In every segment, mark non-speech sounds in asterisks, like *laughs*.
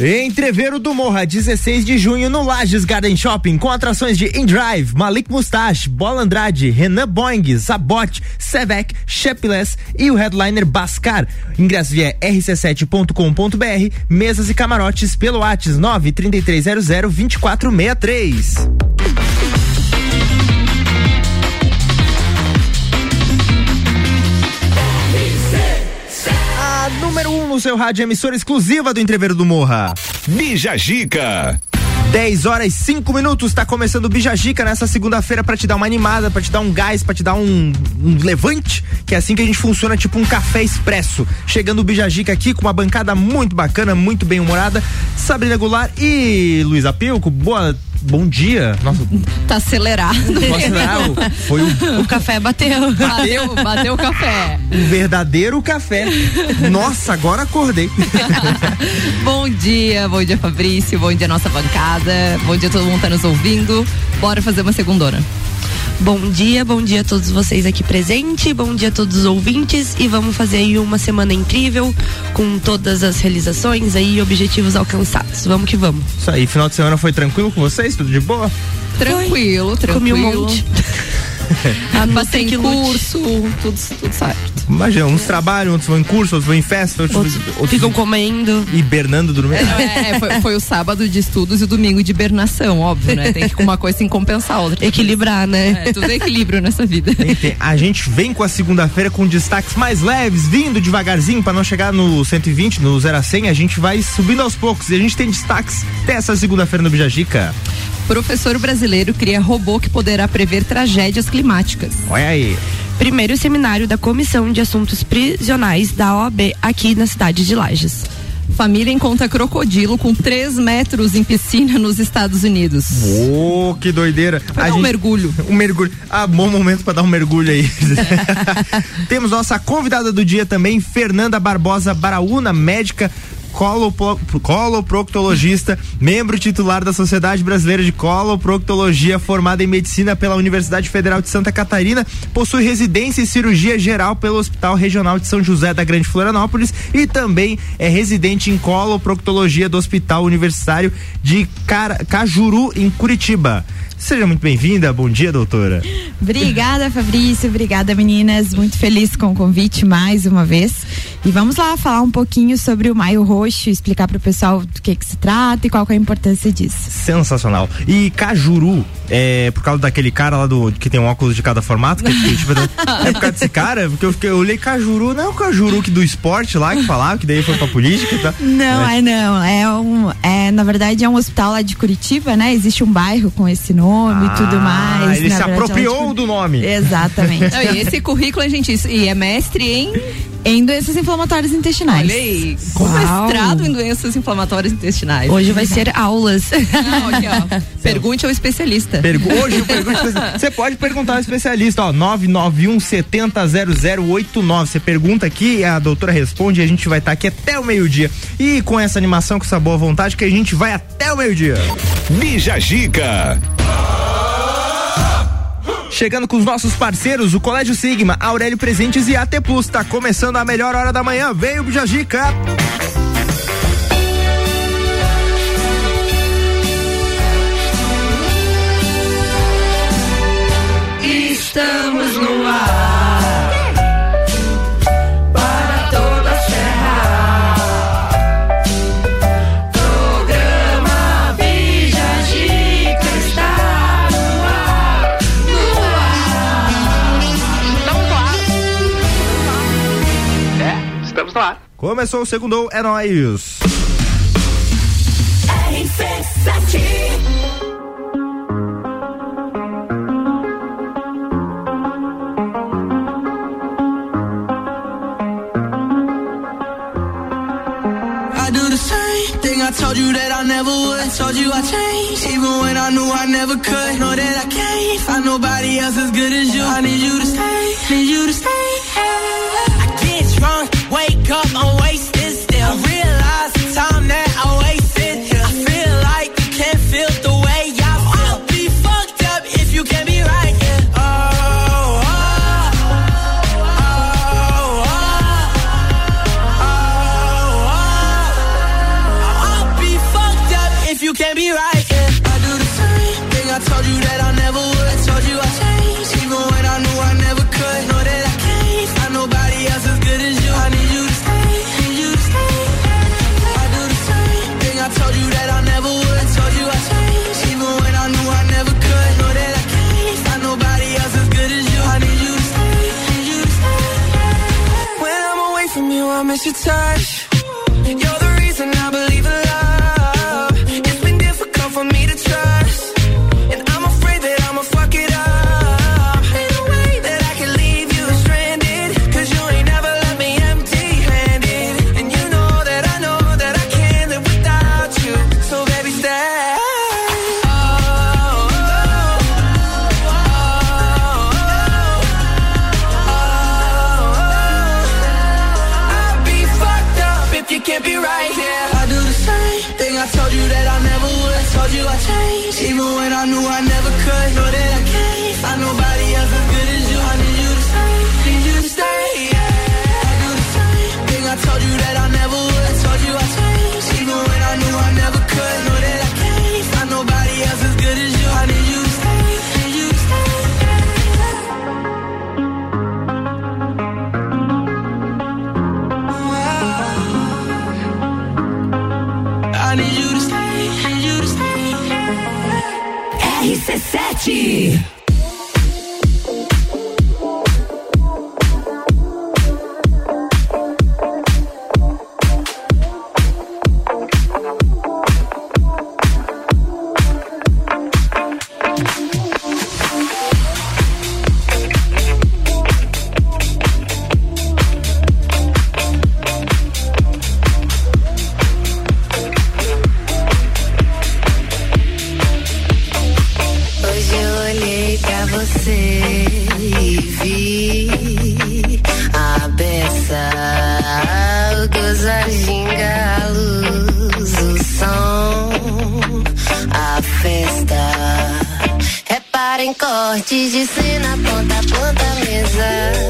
Entreveiro do Morra, 16 de junho no Lages Garden Shopping, com atrações de InDrive, Malik Mustache, Bola Andrade, Renan Boing, Zabot, Sevec, Shepless e o headliner Bascar. Ingresso via rc7.com.br, mesas e camarotes pelo WhatsApp 93300 2463. No seu rádio, emissora exclusiva do Entreveiro do Morra. Bija Gica. 10 horas e 5 minutos, está começando o Bijagica nessa segunda-feira para te dar uma animada, para te dar um gás, para te dar um, um, levante, que é assim que a gente funciona, tipo um café expresso. Chegando o Bijagica aqui com uma bancada muito bacana, muito bem humorada. Sabrina Goulart e Luísa Pilco, boa bom dia. Nossa. Tá acelerado. acelerado. *laughs* Foi o... o café bateu. Bateu, bateu o café. Um verdadeiro café. Nossa, agora acordei. *laughs* bom dia, bom dia Fabrício, bom dia nossa bancada, bom dia todo mundo que tá nos ouvindo. Bora fazer uma segundona. Bom dia, bom dia a todos vocês aqui presentes, bom dia a todos os ouvintes e vamos fazer aí uma semana incrível com todas as realizações aí e objetivos alcançados. Vamos que vamos. Isso aí, final de semana foi tranquilo com vocês? Tudo de boa? Tranquilo, tranquilo. Comi um monte. *laughs* *laughs* Ah, Passei em curso, tudo, tudo certo. Imagina, uns trabalham, outros vão em curso, outros vão em festa, outros, outros, outros ficam comendo. Hibernando, dormindo. É, é, foi, foi, o sábado de estudos e o domingo de hibernação, óbvio, né? Tem que uma coisa sem compensar a outra. Equilibrar, né? É, tudo é equilíbrio nessa vida. *laughs* A gente vem com a segunda-feira com destaques mais leves, vindo devagarzinho para não chegar no 120, no 0 a 100, a gente vai subindo aos poucos e a gente tem destaques dessa segunda-feira no Bijagica. Professor brasileiro cria robô que poderá prever tragédias climáticas. Olha aí. Primeiro seminário da Comissão de Assuntos Prisionais da OAB aqui na cidade de Lages. Família encontra crocodilo com 3 metros em piscina nos Estados Unidos. Oh, que doideira. Foi a um gente, mergulho. *laughs* Um mergulho. Ah, bom momento para dar um mergulho aí. *laughs* Temos nossa convidada do dia também, Fernanda Barbosa Baraúna, médica coloproctologista, membro titular da Sociedade Brasileira de Coloproctologia, formada em medicina pela Universidade Federal de Santa Catarina, possui residência em cirurgia geral pelo Hospital Regional de São José da Grande Florianópolis e também é residente em coloproctologia do Hospital Universitário de Cajuru, em Curitiba. Seja muito bem-vinda. Bom dia, doutora. Obrigada, Fabrício. Obrigada, meninas. Muito feliz com o convite mais uma vez. E vamos lá falar um pouquinho sobre o Maio Roxo, explicar para o pessoal do que, que se trata e qual é a importância disso. Sensacional. E Cajuru, é por causa daquele cara lá do que tem um óculos de cada formato? Que, tipo, é por causa desse cara? Porque eu, fiquei, eu olhei Cajuru, não é o Cajuru que do esporte lá que falava, que daí foi pra política, tá? Não, é, é não. É um. É, na verdade, é um hospital lá de Curitiba, né? Existe um bairro com esse nome ah, e tudo mais. Ele se verdade, apropriou é do nome. Exatamente. Não, e esse currículo, a gente, e é mestre em em doenças inflamatórias intestinais. Olha aí, com mestrado em doenças inflamatórias intestinais. Hoje vai ser aulas. Não, aqui, ó. *laughs* Pergunte ao especialista. Pergu hoje eu pergunto Você pode perguntar ao especialista, ó, 991 70 0089. Você pergunta aqui, a doutora responde e a gente vai estar tá aqui até o meio-dia. E com essa animação, com essa boa vontade, que a gente vai até o meio-dia. Bija Gica. Chegando com os nossos parceiros, o Colégio Sigma, Aurélio Presentes e AT Plus. Tá começando a melhor hora da manhã. Veio o Jajica. Estamos no ar. Começou o segundo, é nóis. I told you that I never would. I told you I changed, even when I knew I never could. Know that I can't find nobody else as good as you. I need you to stay, need you to stay. Drunk, wake up, I'm wasted your touch. você e vi a beça, o gozar ginga, a luz, o som, a festa. Reparem cortes de cena, ponta ponta, mesa.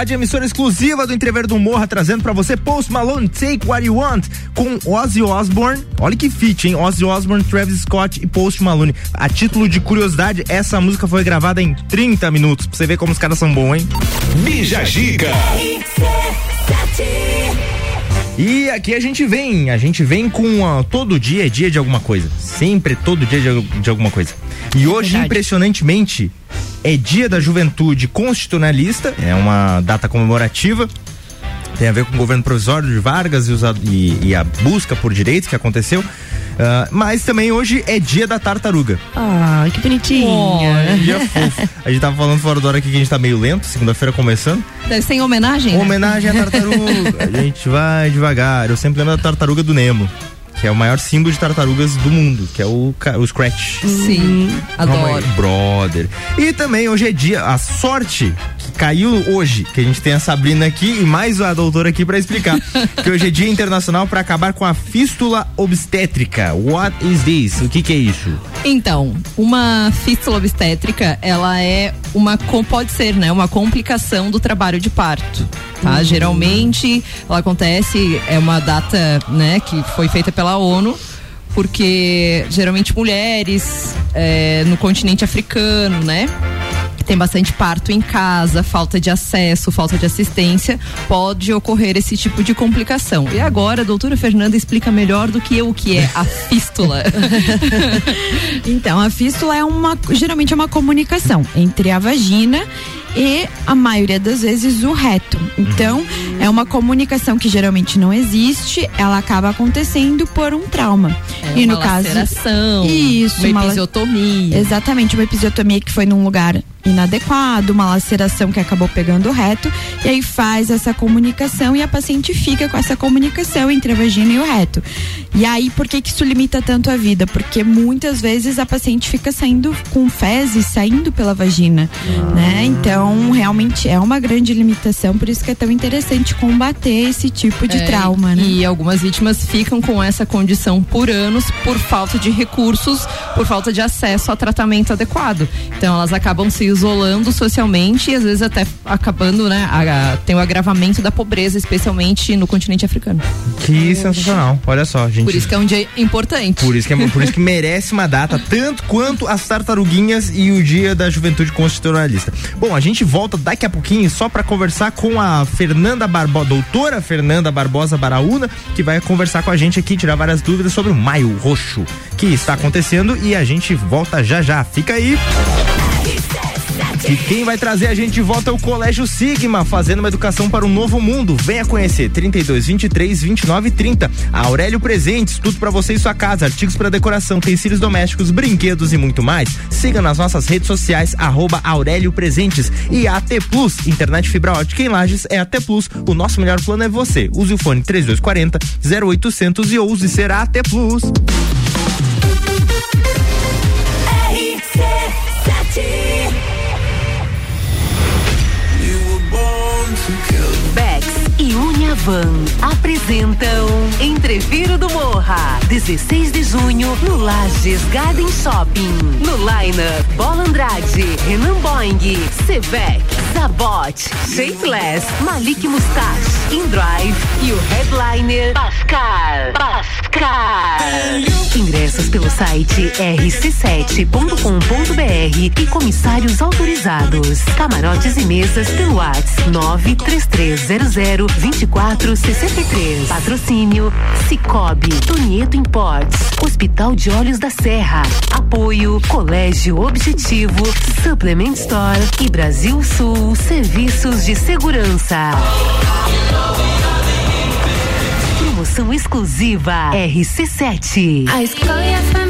Rádio, emissora exclusiva do Entrever do Morra, trazendo pra você Post Malone, Take What You Want, com Ozzy Osbourne. Olha que fit, hein? Ozzy Osbourne, Travis Scott e Post Malone. A título de curiosidade, essa música foi gravada em 30 minutos, pra você ver como os caras são bons, hein? Bija Gica. E aqui a gente vem, a gente vem com ah, todo dia é dia de alguma coisa. Sempre todo dia de, de alguma coisa. E hoje, Verdade. impressionantemente, é dia da juventude constitucionalista, é uma data comemorativa. Tem a ver com o governo provisório de Vargas e, os a- e- e a busca por direitos que aconteceu. Ah, mas também hoje é dia da tartaruga. Ah, que bonitinha. *laughs* É um dia fofo. A gente tava falando fora da hora aqui que a gente tá meio lento, segunda-feira começando. Deve ser em homenagem? né? Homenagem à tartaruga. *laughs* a gente vai devagar. Eu sempre lembro da tartaruga do Nemo, que é o maior símbolo de tartarugas do mundo, que é o, o Scratch. Sim, aí, adoro. brother. E também hoje é dia, a sorte que caiu hoje, que a gente tem a Sabrina aqui e mais a doutora aqui pra explicar. *laughs* que hoje é dia internacional pra acabar com a fístula obstétrica. What is this? O que que é isso? Então, uma fístula obstétrica, ela é uma pode ser, né, uma complicação do trabalho de parto, tá? Geralmente, ela acontece é uma data, né, que foi feita pela ONU, porque geralmente mulheres é, no continente africano, né, tem bastante parto em casa, falta de acesso, falta de assistência, pode ocorrer esse tipo de complicação. E agora a doutora Fernanda explica melhor do que eu o que é a fístula. *laughs* Então, a fístula é uma, geralmente é uma comunicação entre a vagina e a maioria das vezes o reto. Então, é uma comunicação que geralmente não existe, ela acaba acontecendo por um trauma. É e no uma caso, isso, uma uma episiotomia. Exatamente, uma episiotomia que foi num lugar inadequado, uma laceração que acabou pegando o reto, e aí faz essa comunicação e a paciente fica com essa comunicação entre a vagina e o reto. E aí, por que, que isso limita tanto a vida? Porque muitas vezes a paciente fica saindo com fezes saindo pela vagina, né? Então, realmente é uma grande limitação, por isso que é tão interessante combater esse tipo de É, trauma, né? E algumas vítimas ficam com essa condição por anos por falta de recursos, por falta de acesso a tratamento adequado. Então elas acabam se isolando socialmente e às vezes até acabando, né? a- a- tem o agravamento da pobreza, especialmente no continente africano. Que sensacional. Olha só, gente. Por isso que é um dia importante. Por isso que, é- por isso que merece uma data, tanto quanto as tartaruguinhas e o dia da juventude constitucionalista. Bom, a gente volta daqui a pouquinho só para conversar com a Fernanda Barbosa, doutora Fernanda Barbosa Baraúna, que vai conversar com a gente aqui, tirar várias dúvidas sobre o Maio Roxo que está acontecendo e a gente volta já já. Fica aí. E quem vai trazer a gente de volta é o Colégio Sigma, fazendo uma educação para um novo mundo. Venha conhecer 32 23 29 30. A Aurélio Presentes, tudo para você e sua casa, artigos para decoração, utensílios domésticos, brinquedos e muito mais. Siga nas nossas redes sociais arroba Aurélio Presentes e AT Plus, internet fibra ótica em Lages é AT Plus. O nosso melhor plano é você. Use o fone 3240 0800 e ouse ser AT Plus. Bex e Uniavan apresentam Entreviro do Morra, 16 de junho no Lages Garden Shopping. No Liner, Bola Andrade, Renan Boing, Sevec, Zabot, Shapeless, Malik Mustache, Indrive e o headliner Pascal. Pascal. Ingressos pelo site rc7.com.br e comissários autorizados. Camarotes e mesas pelo WhatsApp 933002463. Patrocínio Cicobi, Tonieto Imports, Hospital de Olhos da Serra. Apoio Colégio Objetivo, Supplement Store e Brasil Sul Serviços de Segurança. Exclusiva RC7. A escola e a família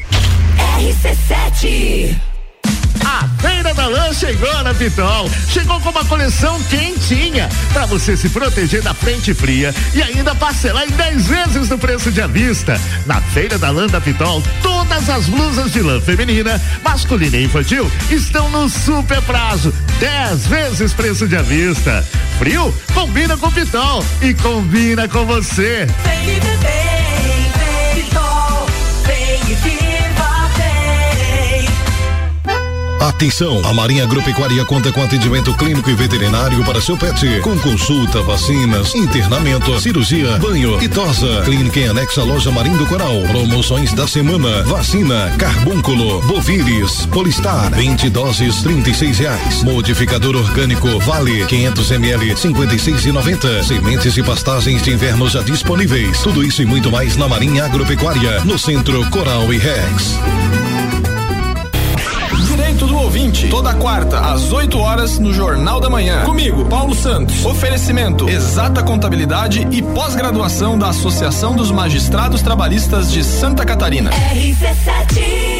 RC7. A Feira da Lã chegou na Pitol. Chegou com uma coleção quentinha para você se proteger da frente fria e ainda parcelar em 10 vezes no preço de à vista. Na Feira da Lã da Pitol, todas as blusas de lã feminina, masculina e infantil estão no super prazo. 10 vezes preço de à vista. Frio? Combina com Pitol e combina com você. Vem e Atenção! A Marinha Agropecuária conta com atendimento clínico e veterinário para seu pet, com consulta, vacinas, internamento, cirurgia, banho e tosa. Clínica em anexo à loja Marinho do Coral. Promoções da semana: vacina, carbúnculo, boviris, polistar, 20 doses, 36 reais. Modificador orgânico Vale, 500 ml, 56 e 90. Sementes e pastagens de inverno já disponíveis. Tudo isso e muito mais na Marinha Agropecuária, no Centro Coral e Rex. Direito do ouvinte, toda quarta, às 8 horas, no Jornal da Manhã. Comigo, Paulo Santos. Oferecimento: Exata Contabilidade e pós-graduação da Associação dos Magistrados Trabalhistas de Santa Catarina. RC7.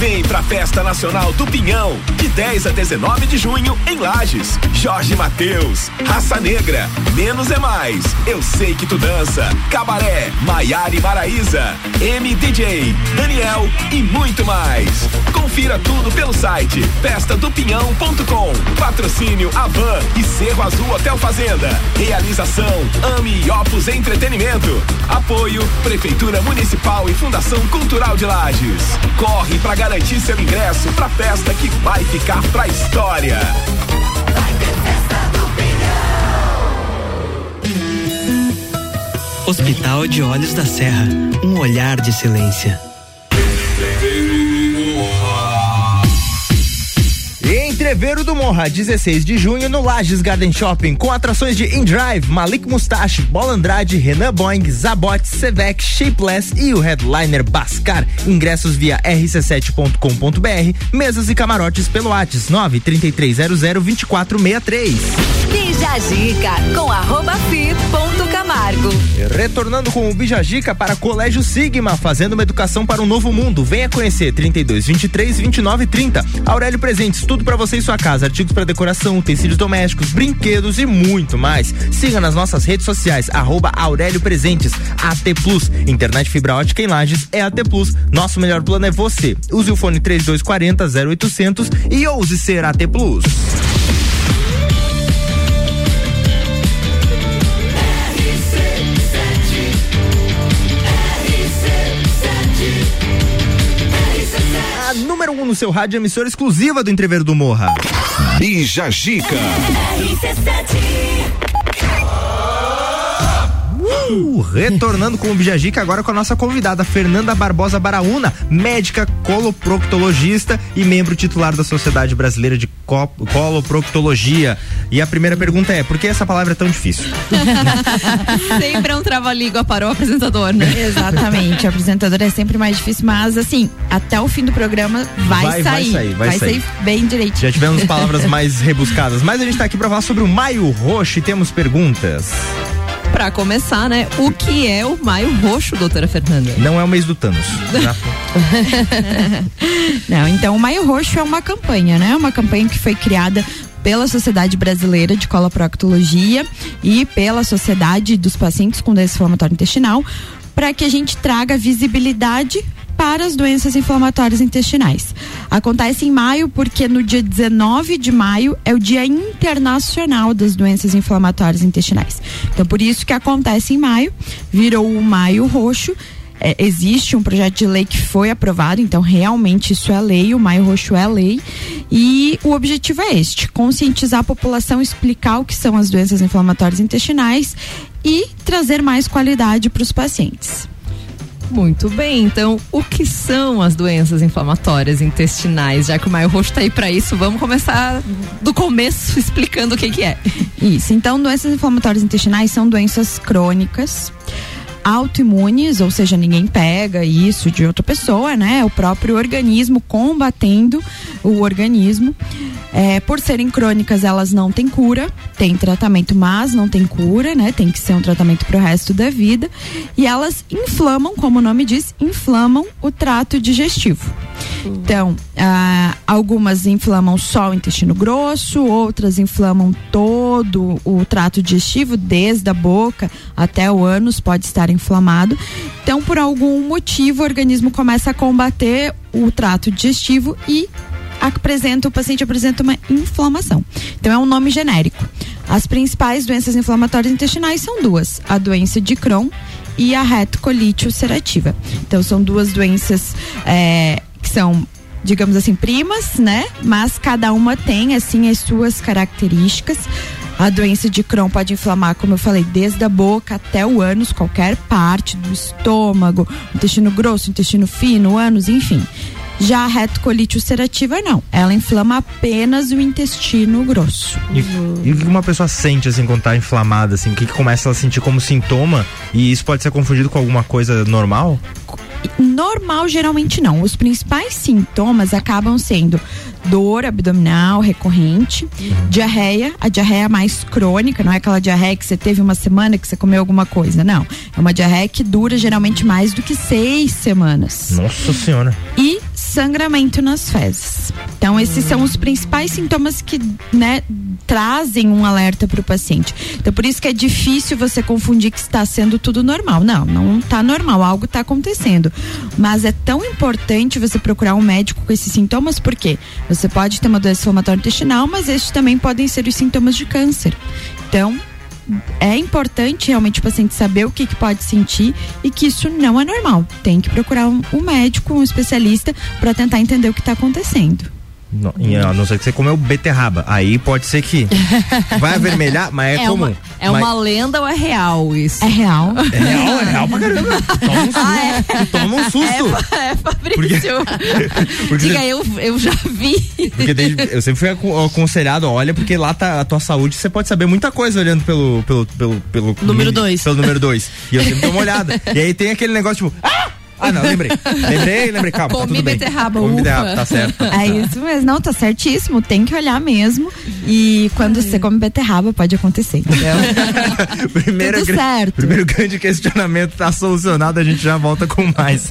Vem pra Festa Nacional do Pinhão, de 10 a 19 de junho, em Lages. Jorge Mateus, Raça Negra, Menos é Mais, Eu Sei Que Tu Dança, Cabaré, Maiara e Maraíza, MDJ, Daniel e muito mais. Confira tudo pelo site festadopinhão.com. Patrocínio Avan e Cerro Azul Hotel Fazenda. Realização Ami e Opus Entretenimento. Apoio Prefeitura Municipal e Fundação Cultural de Lages. Corre pra garantir seu ingresso pra festa que vai ficar pra história. Hospital de Olhos da Serra, um olhar de excelência. Entreveiro do Morra, 16 de junho no Lages Garden Shopping, com atrações de InDrive, Malik Mustache, Bola Andrade, Renan Boing, Zabot, Sevec, Shapeless e o headliner Bascar. Ingressos via rc7.com.br, mesas e camarotes pelo Whats 933002463. Bija Zica com arroba fi ponto Camargo. Retornando com o Bijagica para Colégio Sigma, fazendo uma educação para um novo mundo. Venha conhecer 32 23 29 30. Aurélio Presentes, tudo para você e sua casa, artigos para decoração, utensílios domésticos, brinquedos e muito mais. Siga nas nossas redes sociais, arroba Aurélio Presentes, AT Plus, internet fibra ótica em Lages é AT Plus. Nosso melhor plano é você. Use o fone 3240 0800 e ouse ser AT Plus. Número 1 um no seu rádio, emissora exclusiva do Entrever do Morra. Bija Gica. Uh, retornando com o Bijagica agora com a nossa convidada Fernanda Barbosa Baraúna, médica coloproctologista e membro titular da Sociedade Brasileira de Co- Coloproctologia. E a primeira pergunta é: por que essa palavra é tão difícil? *laughs* Sempre é um trava-língua para o apresentador, né? Exatamente. O apresentador é sempre mais difícil, mas assim, até o fim do programa vai, Vai- vai sair. sair, vai sair. bem direitinho. Já tivemos palavras mais rebuscadas, mas a gente tá aqui pra falar sobre o Maio Roxo e temos perguntas. Pra começar, né? O que é o Maio Roxo, doutora Fernanda? Não é o mês do Thanos. *laughs* Não, então o Maio Roxo é uma campanha, né? Uma campanha que foi criada pela Sociedade Brasileira de Coloproctologia e pela Sociedade dos Pacientes com Doença Inflamatória Intestinal para que a gente traga visibilidade para as doenças inflamatórias intestinais. Acontece em maio porque no dia 19 de maio é o Dia Internacional das Doenças Inflamatórias Intestinais. Então por isso que acontece em maio, virou o Maio Roxo é, existe um projeto de lei que foi aprovado, então realmente isso é lei, o Maio Roxo é lei. E o objetivo é este: conscientizar a população, explicar o que são as doenças inflamatórias intestinais e trazer mais qualidade para os pacientes. Muito bem, então o que são as doenças inflamatórias intestinais? Já que o Maio Roxo tá aí para isso, vamos começar do começo explicando o que que é. Isso, então doenças inflamatórias intestinais são doenças crônicas autoimunes, ou seja, ninguém pega isso de outra pessoa, né? O próprio organismo combatendo o organismo. É, por serem crônicas, elas não têm cura, tem tratamento, mas não tem cura, né? Tem que ser um tratamento para o resto da vida. E elas inflamam, como o nome diz, inflamam o trato digestivo. Então, ah, algumas inflamam só o intestino grosso, outras inflamam todo o trato digestivo, desde a boca até o ânus pode estar inflamado. Então, por algum motivo, o organismo começa a combater o trato digestivo e apresenta o paciente apresenta uma inflamação. Então é um nome genérico. As principais doenças inflamatórias intestinais são duas: a doença de Crohn e a retocolite ulcerativa. Então são duas doenças é, que são digamos assim primas, né? Mas cada uma tem assim as suas características. A doença de Crohn pode inflamar, como eu falei, desde a boca até o ânus, qualquer parte do estômago, intestino grosso, intestino fino, ânus, enfim. Já a retocolite ulcerativa não, ela inflama apenas o intestino grosso. E, e o que uma pessoa sente assim quando tá inflamada, assim, o que, que começa a sentir como sintoma? E isso pode ser confundido com alguma coisa normal? Normal, geralmente não. Os principais sintomas acabam sendo dor abdominal recorrente, diarreia, a diarreia mais crônica, não é aquela diarreia que você teve uma semana que você comeu alguma coisa, não. É uma diarreia que dura geralmente mais do que seis semanas. Nossa senhora. E sangramento nas fezes. Então, esses são os principais sintomas que, né, trazem um alerta para o paciente. Então, por isso que é difícil você confundir que está sendo tudo normal. Não, não está normal, algo está acontecendo. Mas é tão importante você procurar um médico com esses sintomas, porque você pode ter uma doença inflamatória intestinal, mas esses também podem ser os sintomas de câncer. Então, é importante realmente o paciente saber o que, que pode sentir e que isso não é normal. Tem que procurar um, um médico, um especialista, para tentar entender o que está acontecendo. Não, e a não ser que você comeu beterraba. Aí pode ser que *laughs* vai avermelhar, mas é, comum. Uma, é Mas- uma lenda ou é real isso? É real. *laughs* É real, é real pra caramba. Toma um susto. Tu toma um susto. É, Fabrício. *laughs* porque- Diga, eu, eu já vi. Porque desde- eu sempre fui aco- aconselhado, olha, porque lá tá a tua saúde, você pode saber muita coisa olhando pelo. pelo, pelo, pelo Número dois. Pelo número 2. E eu sempre dou uma olhada. E aí tem aquele negócio, tipo, ah! Ah, não, lembrei. Lembrei, lembrei, calma, tá Comi tudo bem. beterraba, Comi ufa. beterraba, tá certo. É isso mesmo. Não, tá certíssimo. Tem que olhar mesmo. E quando você come beterraba, pode acontecer. Entendeu? *laughs* Primeiro, Tudo certo. primeiro grande questionamento tá solucionado, a gente já volta com mais.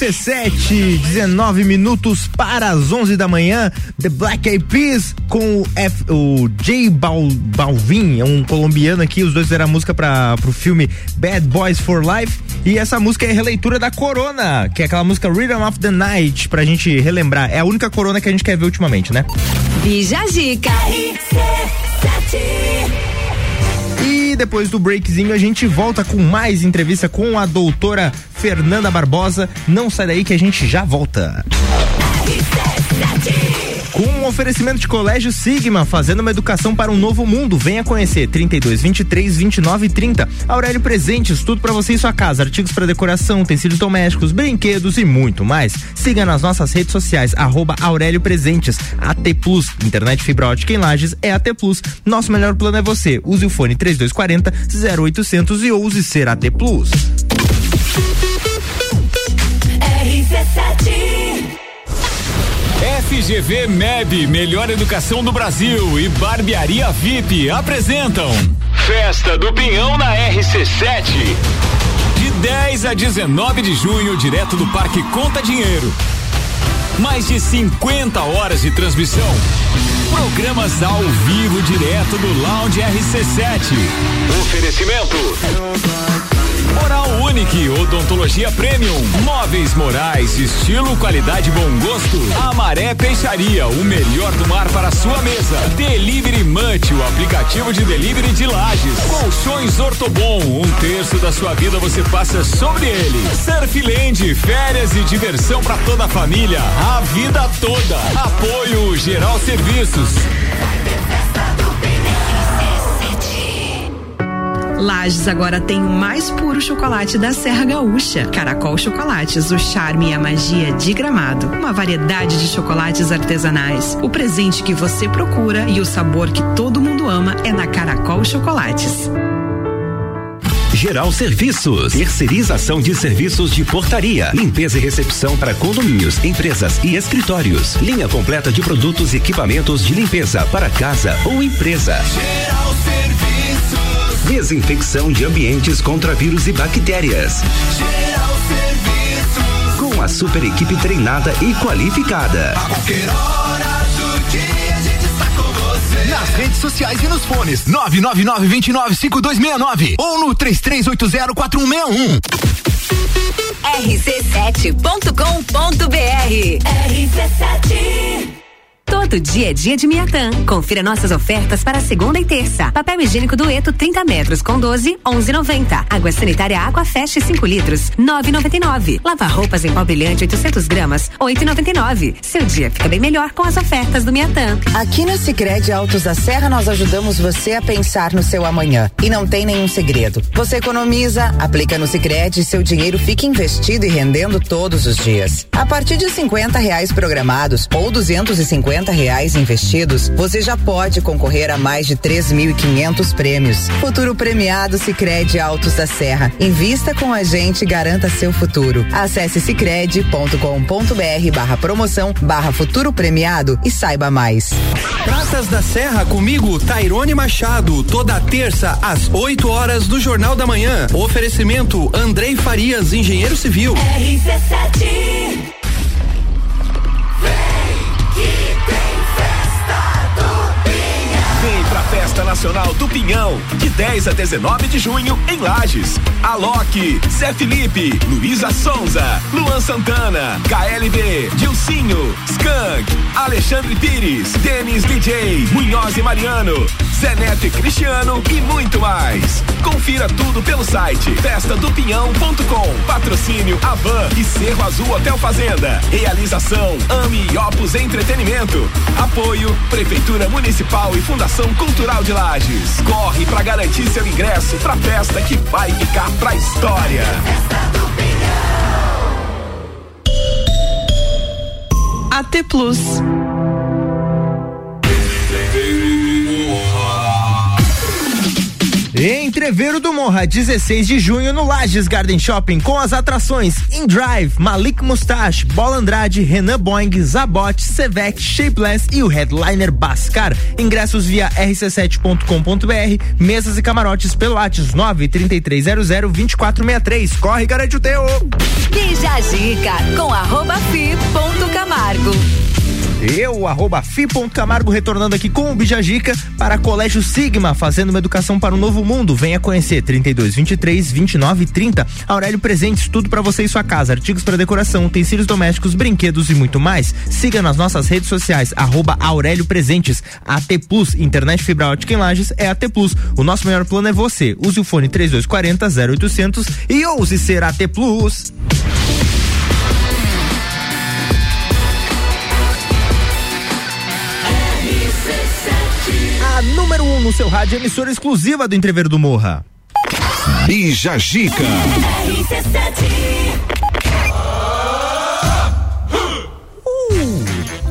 RC7, 19 minutos para as 11 da manhã. The Black Eyed Peas com o, F, o J Bal, Balvin, é um colombiano aqui. Os dois fizeram a música para o filme Bad Boys for Life. E essa música é releitura da Corona, que é aquela música Rhythm of the Night, pra gente relembrar. É a única Corona que a gente quer ver ultimamente, né? Bija Zica. Depois do breakzinho a gente volta com mais entrevista com a doutora Fernanda Barbosa. Não sai daí que a gente já volta. Com um oferecimento de Colégio Sigma, fazendo uma educação para um novo mundo. Venha conhecer 32 23 29 30. Aurélio Presentes, tudo para você e sua casa, artigos para decoração, utensílios domésticos, brinquedos e muito mais. Siga nas nossas redes sociais arroba Aurélio Presentes. AT Plus, internet fibra ótica em Lages é AT Plus. Nosso melhor plano é você. Use o fone 3240 0800 e ouse ser AT Plus. FGV MEB, melhor educação do Brasil e Barbearia VIP apresentam Festa do Pinhão na RC7. De 10 a 19 de junho, direto do Parque Conta Dinheiro. Mais de 50 horas de transmissão. Programas ao vivo direto do Lounge RC7. Oferecimento. Oral Unique, odontologia premium, móveis morais, estilo, qualidade, bom gosto. Amaré Peixaria, o melhor do mar para sua mesa. Delivery Munch, o aplicativo de delivery de lajes. Colchões Ortobon, um terço da sua vida você passa sobre ele. Surfland, férias e diversão para toda a família, a vida toda. Apoio Geral Serviços. Lages agora tem o mais puro chocolate da Serra Gaúcha. Caracol Chocolates, o charme e a magia de gramado. Uma variedade de chocolates artesanais. O presente que você procura e o sabor que todo mundo ama é na Caracol Chocolates. Geral Serviços, terceirização de serviços de portaria, limpeza e recepção para condomínios, empresas e escritórios. Linha completa de produtos e equipamentos de limpeza para casa ou empresa. Geral Serviços. Desinfecção de ambientes contra vírus e bactérias. Geral Serviços. Com a super equipe treinada e qualificada. A qualquer hora do dia a gente está com você. Nas redes sociais e nos fones 999-295269 ou no 33804161. rc7.com.br RC7 Todo dia é dia de Miatã. Confira nossas ofertas para segunda e terça. Papel higiênico dueto 30 metros com 12, 11,90. Água sanitária Água Fest 5 litros, 9,99. Lava roupas em pó brilhante 800 gramas, 8,99. Seu dia fica bem melhor com as ofertas do Miatã. Aqui na Sicredi Altos da Serra nós ajudamos você a pensar no seu amanhã. E não tem nenhum segredo. Você economiza, aplica no Sicredi e seu dinheiro fica investido e rendendo todos os dias. A partir de 50 reais programados ou 250 reais investidos, você já pode concorrer a mais de 3.500 prêmios. Futuro premiado Sicredi Altos da Serra. Invista com a gente e garanta seu futuro. Acesse sicredi.com.br barra promoção barra futuro premiado e saiba mais. Praças da Serra comigo, Tairone Machado, toda terça às 8 horas do Jornal da Manhã. Oferecimento Andrei Farias, engenheiro civil. RC7 Festa Nacional do Pinhão, de 10 a 19 de junho em Lages. Alok, Zé Felipe, Luísa Sonza, Luan Santana, KLB, Dilcinho, Skank, Alexandre Pires, Denis DJ, Munhoz e Mariano, Zé Neto e Cristiano e muito mais. Confira tudo pelo site festadopinhão.com. Patrocínio Avan e Cerro Azul Hotel Fazenda. Realização Ami e Opus Entretenimento. Apoio Prefeitura Municipal e Fundação Cultural de Lages. Corre para garantir seu ingresso pra festa que vai ficar pra história. AT Plus. Entreveiro do Morra, 16 de junho no Lages Garden Shopping com as atrações In Drive, Malik Mustache, Bola Andrade, Renan Boing, Zabot, Sevec, Shapeless e o headliner Bascar. Ingressos via rc7.com.br, mesas e camarotes pelo WhatsApp 93300 2463. Corre, garante o teu. Bija a dica com arroba fi ponto Camargo. Eu, arroba fi.camargo, retornando aqui com o Bijagica para Colégio Sigma, fazendo uma educação para um novo mundo. Venha conhecer 32 23 29 30. Aurélio Presentes, tudo para você e sua casa, artigos para decoração, utensílios domésticos, brinquedos e muito mais. Siga nas nossas redes sociais, arroba Aurélio Presentes. AT Plus, internet fibra ótica em Lages é AT Plus. O nosso melhor plano é você. Use o fone 3240 0800 e ouse ser AT Plus. No seu rádio, emissora exclusiva do Entreveiro do Morra. Bija Gica.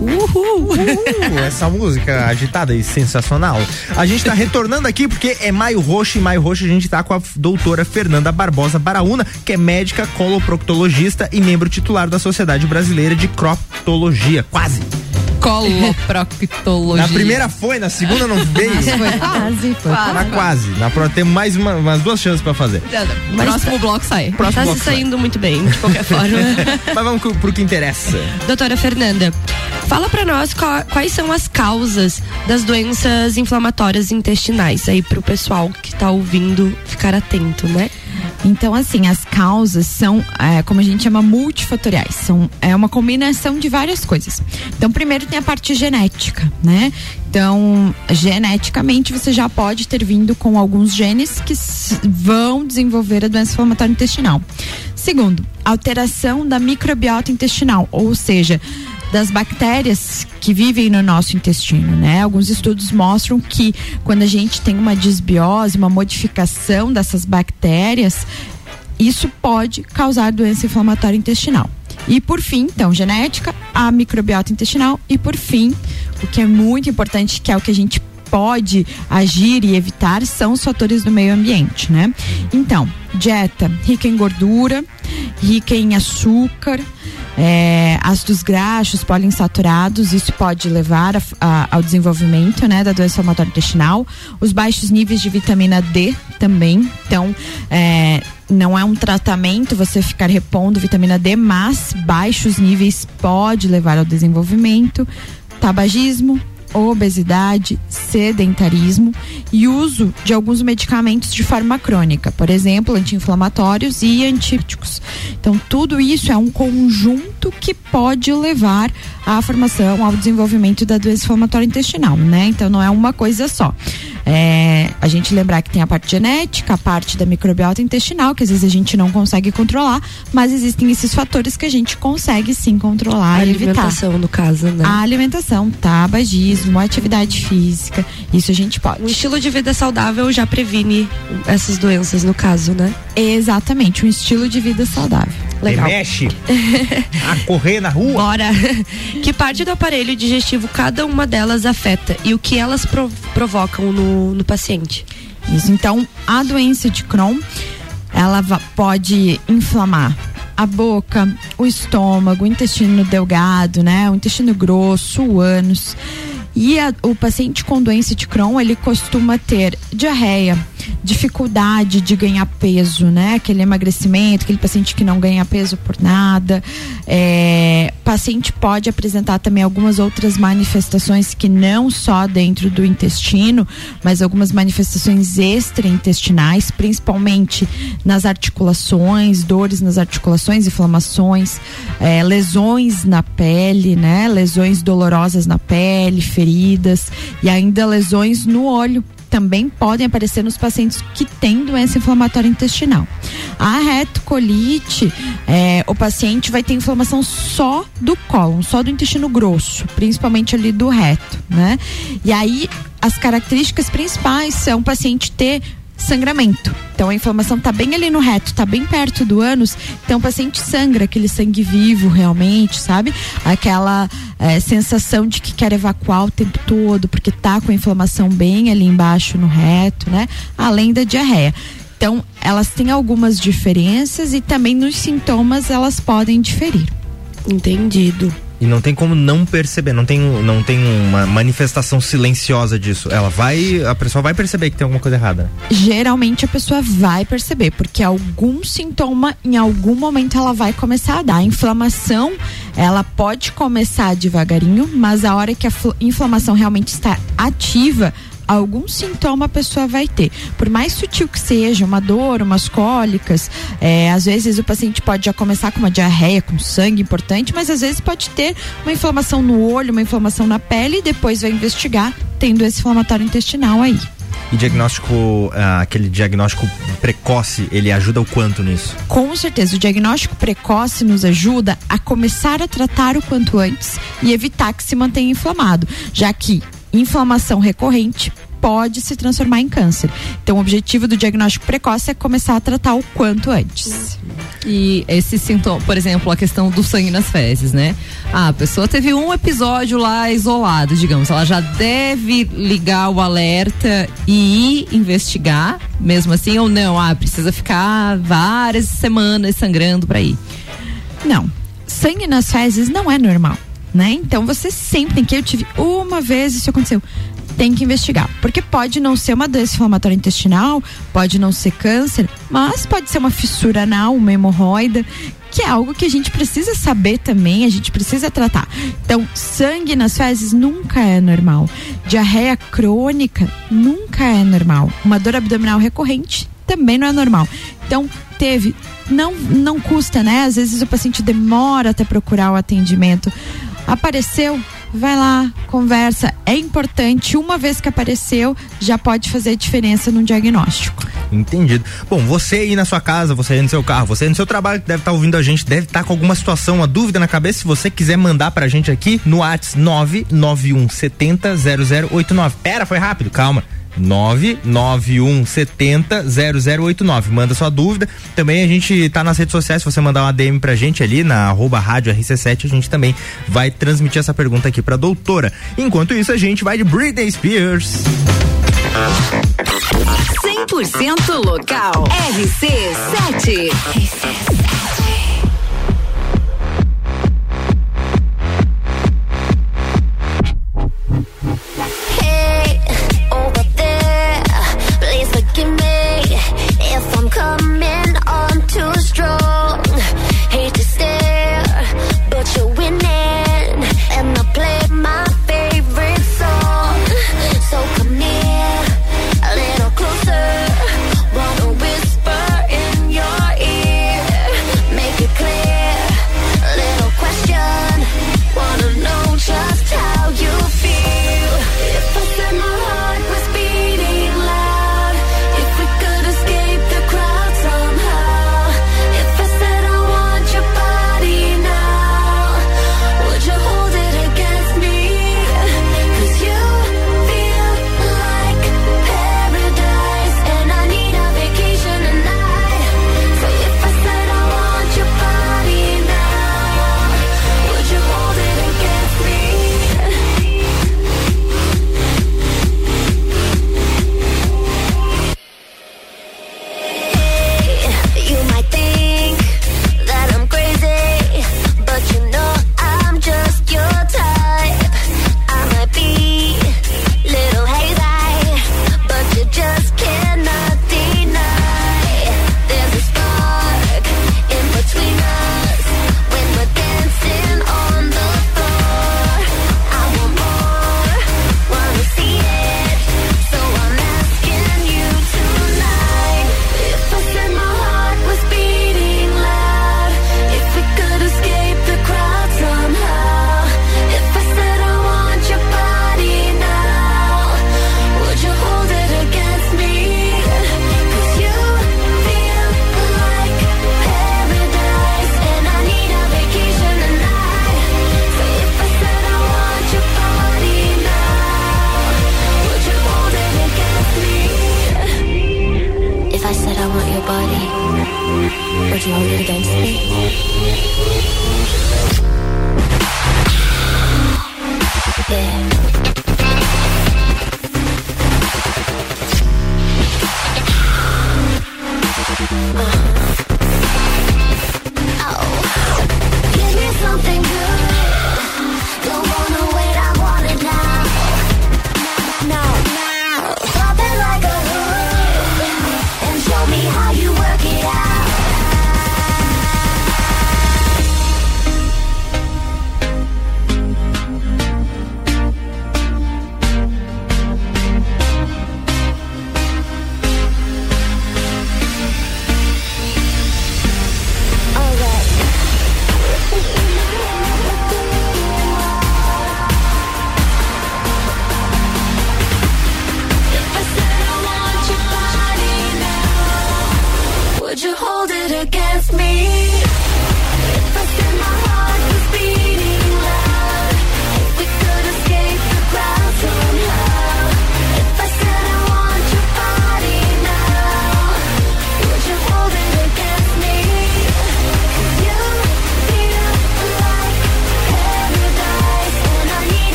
Uhul. Essa música agitada e sensacional. A gente tá retornando aqui porque é Maio Roxo e Maio Roxo a gente tá com a doutora Fernanda Barbosa Baraúna, que é médica coloproctologista e membro titular da Sociedade Brasileira de Proctologia. Quase. Coloproctologia. *laughs* Na primeira foi, na segunda não veio. *laughs* Foi quase, foi Na quase. Na próxima temos mais uma- umas duas chances pra fazer. Próximo bloco sai. Próximo tá bloco se sai. saindo muito bem, de qualquer *laughs* forma. Mas vamos pro, pro que interessa. Doutora Fernanda, fala pra nós qua- quais são as causas das doenças inflamatórias intestinais aí pro pessoal que tá ouvindo ficar atento, né? Então, assim, as causas são, é, como a gente chama, multifatoriais. São, é uma combinação de várias coisas. Então, primeiro tem a parte genética, né? Então, geneticamente, você já pode ter vindo com alguns genes que vão desenvolver a doença inflamatória intestinal. Segundo, alteração da microbiota intestinal, ou seja, das bactérias que vivem no nosso intestino, né? Alguns estudos mostram que quando a gente tem uma disbiose, uma modificação dessas bactérias, isso pode causar doença inflamatória intestinal. E por fim, então, genética, a microbiota intestinal e por fim, o que é muito importante, que é o que a gente pode agir e evitar são os fatores do meio ambiente, né? Então, dieta rica em gordura, rica em açúcar, é, ácidos graxos, poliinsaturados, isso pode levar a- a- ao desenvolvimento né, da doença inflamatória intestinal. Os baixos níveis de vitamina D também. Então, é, não é um tratamento você ficar repondo vitamina D, mas baixos níveis pode levar ao desenvolvimento. Tabagismo, obesidade, sedentarismo e uso de alguns medicamentos de forma crônica, por exemplo, anti-inflamatórios e antíbióticos. Então, tudo isso é um conjunto que pode levar à formação, ao desenvolvimento da doença inflamatória intestinal, né? Então, não é uma coisa só. É, a gente lembrar que tem a parte genética, a parte da microbiota intestinal, que às vezes a gente não consegue controlar, mas existem esses fatores que a gente consegue sim controlar A e evitar. alimentação, no caso, né? A alimentação, tabagismo, atividade física, isso a gente pode. Um estilo de vida saudável já previne essas doenças, no caso, né? Exatamente, um estilo de vida saudável. Legal. Mexe *laughs* a correr na rua. Bora! *laughs* que parte do aparelho digestivo cada uma delas afeta e o que elas pro- provocam no, no paciente? Isso, então, a doença de Crohn, ela va- pode inflamar a boca, o estômago, o intestino delgado, né? O intestino grosso, o ânus. E a- o paciente com doença de Crohn, ele costuma ter diarreia, dificuldade de ganhar peso, né? Aquele emagrecimento, aquele paciente que não ganha peso por nada. É, paciente pode apresentar também algumas outras manifestações que não só dentro do intestino, mas algumas manifestações extraintestinais, principalmente nas articulações, dores nas articulações, inflamações, é, lesões na pele, né? Lesões dolorosas na pele, feridas e ainda lesões no olho também podem aparecer nos pacientes que têm doença inflamatória intestinal. A retocolite, é, o paciente vai ter inflamação só do cólon, só do intestino grosso, principalmente ali do reto, né? E aí as características principais são o paciente ter sangramento. Então a inflamação está bem ali no reto, está bem perto do ânus, então o paciente sangra, aquele sangue vivo realmente, sabe? Aquela eh, sensação de que quer evacuar o tempo todo, porque tá com a inflamação bem ali embaixo no reto, né? Além da diarreia. Então, elas têm algumas diferenças e também nos sintomas elas podem diferir. Entendido. E não tem como não perceber, não tem, não tem uma manifestação silenciosa disso. Ela vai, a pessoa vai perceber que tem alguma coisa errada. Geralmente a pessoa vai perceber, porque algum sintoma em algum momento ela vai começar a dar. A inflamação, ela pode começar devagarinho, mas a hora que a fl- inflamação realmente está ativa, algum sintoma a pessoa vai ter. Por mais sutil que seja, uma dor, umas cólicas, é, às vezes o paciente pode já começar com uma diarreia, com sangue importante, mas às vezes pode ter uma inflamação no olho, uma inflamação na pele e depois vai investigar tendo esse inflamatório intestinal aí. E diagnóstico, ah, aquele diagnóstico precoce, ele ajuda o quanto nisso? Com certeza, o diagnóstico precoce nos ajuda a começar a tratar o quanto antes e evitar que se mantenha inflamado, já que inflamação recorrente pode se transformar em câncer. Então, o objetivo do diagnóstico precoce é começar a tratar o quanto antes. E esse sintoma, por exemplo, a questão do sangue nas fezes, né? Ah, a pessoa teve um episódio lá isolado, digamos, ela já deve ligar o alerta e investigar, mesmo assim, ou não? Ah, precisa ficar várias semanas sangrando para ir. Não, sangue nas fezes não é normal, né? Então você sempre tem que eu tive uma vez isso aconteceu. Tem que investigar, porque pode não ser uma doença inflamatória intestinal, pode não ser câncer, mas pode ser uma fissura anal, uma hemorroida, que é algo que a gente precisa saber também, a gente precisa tratar. Então, sangue nas fezes nunca é normal. Diarreia crônica nunca é normal. Uma dor abdominal recorrente também não é normal. Então, teve, não, não custa, né? Às vezes o paciente demora até procurar o atendimento. Apareceu, vai lá, conversa. É importante, uma vez que apareceu, já pode fazer diferença no diagnóstico. Entendido. Bom, você aí na sua casa, você aí no seu carro, você aí no seu trabalho que deve estar ouvindo a gente, deve estar com alguma situação, uma dúvida na cabeça. Se você quiser mandar pra gente aqui no WhatsApp 991 70 0089. Pera, foi rápido, calma. 99170 0089. Manda sua dúvida. Também a gente tá nas redes sociais. Se você mandar uma DM pra gente ali na arroba rádio RC7, a gente também vai transmitir essa pergunta aqui pra doutora. Enquanto isso, a gente vai de Britney Spears. 100% local. RC7. RC7.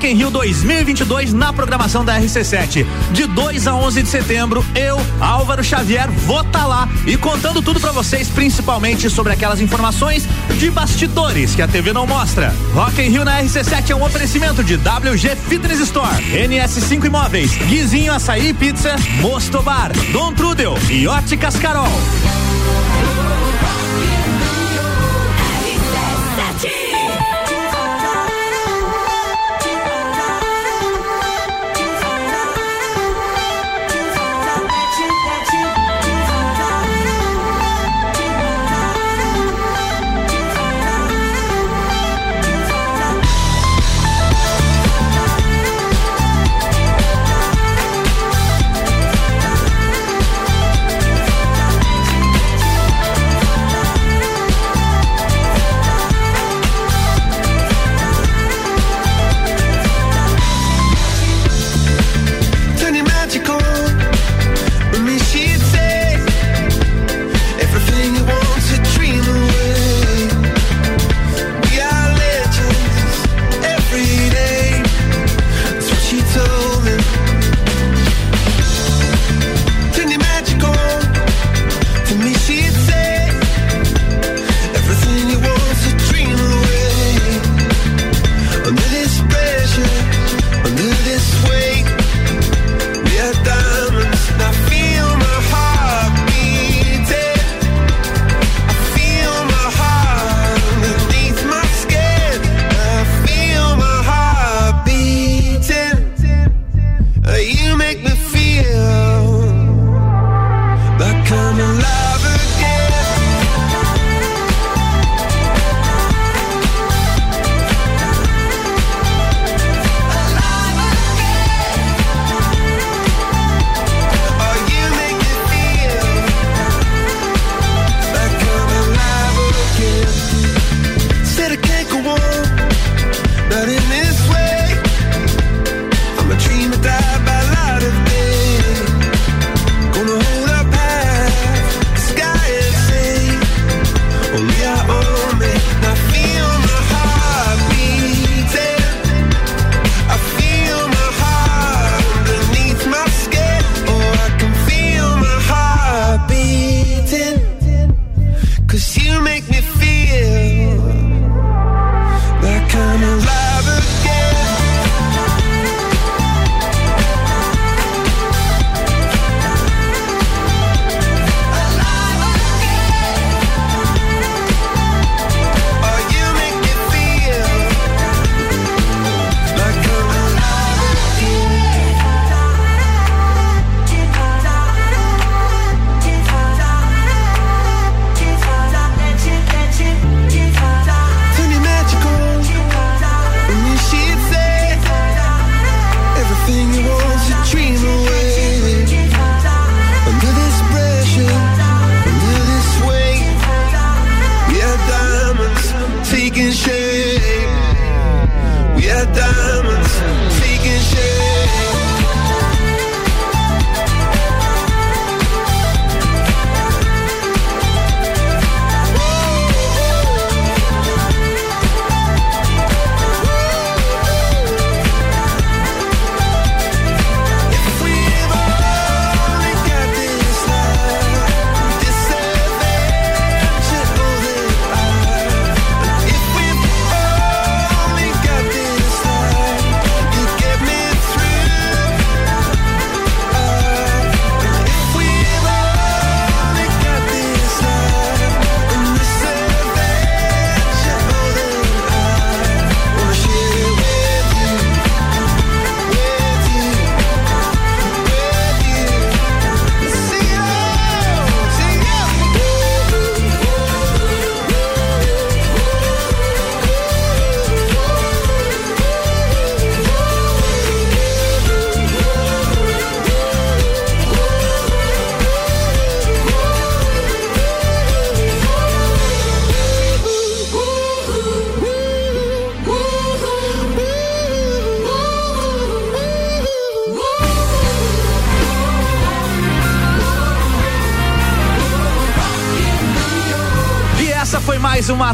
Rock in Rio 2022 na programação da RC7. De 2 a 11 de setembro, eu, Álvaro Xavier, vou estar tá lá e contando tudo para vocês, principalmente sobre aquelas informações de bastidores que a TV não mostra. Rock in Rio na RC7 é um oferecimento de WG Fitness Store, NS5 Imóveis, Guizinho Açaí Pizza, Mosto Bar, Dom Trudel e Óticas Cascarol.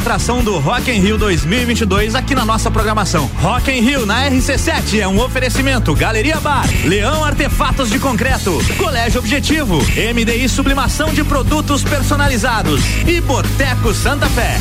atração do Rock in Rio 2022 aqui na nossa programação. Rock in Rio na RC7 é um oferecimento Galeria Bar, Leão Artefatos de Concreto, Colégio Objetivo, MDI Sublimação de Produtos Personalizados e Boteco Santa Fé.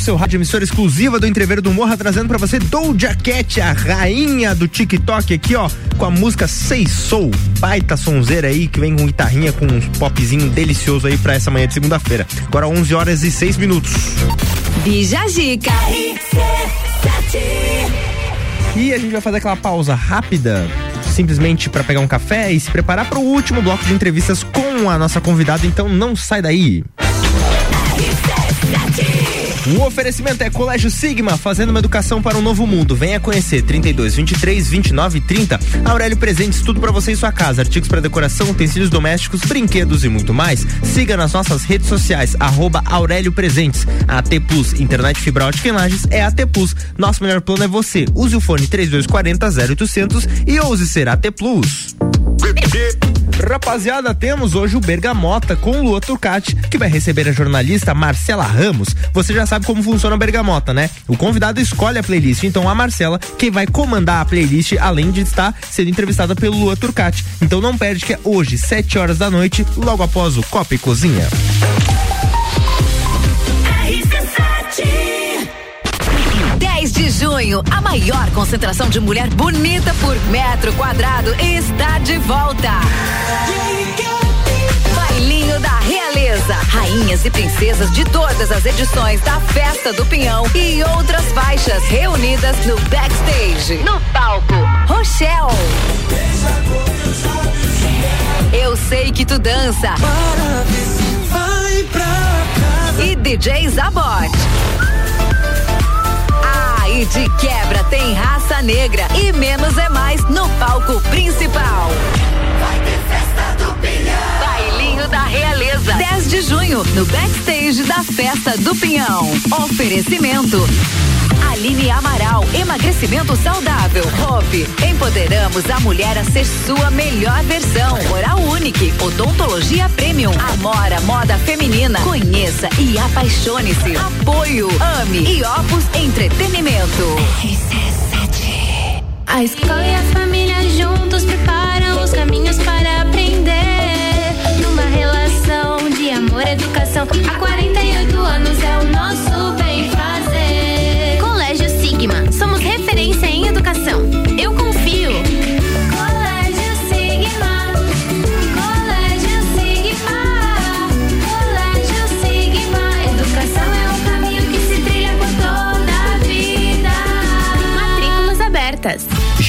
seu rádio, emissora exclusiva do Entreveiro do Morra, trazendo para você Doja Cat, a rainha do TikTok aqui, ó, com a música Sei Sou baita sonzeira aí, que vem com guitarrinha, com um popzinho delicioso aí para essa manhã de segunda-feira. Agora 11 horas e 6 minutos. Bija Zica. E a gente vai fazer aquela pausa rápida simplesmente para pegar um café e se preparar para o último bloco de entrevistas com a nossa convidada, então não sai daí. O oferecimento é Colégio Sigma, fazendo uma educação para um novo mundo. Venha conhecer 32, 23, 29 e 30. Aurélio Presentes, tudo para você em sua casa. Artigos para decoração, utensílios domésticos, brinquedos e muito mais. Siga nas nossas redes sociais, arroba Aurélio Presentes. AT Plus, internet fibra ótica em é AT Plus. Nosso melhor plano é você. Use o fone 3240 0800 e ouse ser AT Plus. Rapaziada, temos hoje o Bergamota com Lua Turcati, que vai receber a jornalista Marcela Ramos. Você já sabe como funciona o Bergamota, né? O convidado escolhe a playlist, então a Marcela, quem vai comandar a playlist, além de estar sendo entrevistada pelo Lua Turcati. Então não perde que é hoje, 7 horas da noite, logo após o Copa e Cozinha. De junho, a maior concentração de mulher bonita por metro quadrado está de volta. Bailinho da Realeza. Rainhas e princesas de todas as edições da Festa do Pinhão e outras faixas reunidas no backstage. No palco, Rochelle. Eu sei que tu dança. E DJ Zabot. E de quebra tem raça negra e menos é mais no palco principal. Vai ter festa do Pinhão. Bailinho da Realeza. 10 de junho, no backstage da Festa do Pinhão. Oferecimento. Aline Amaral, emagrecimento saudável. Hope, empoderamos a mulher a ser sua melhor versão. Oral Unique, odontologia premium. Amora, moda feminina. Conheça e apaixone-se. Apoio, ame e Opus Entretenimento. A escola e a família juntos preparam os caminhos para aprender. Numa relação de amor e educação. Há 48 anos é o nosso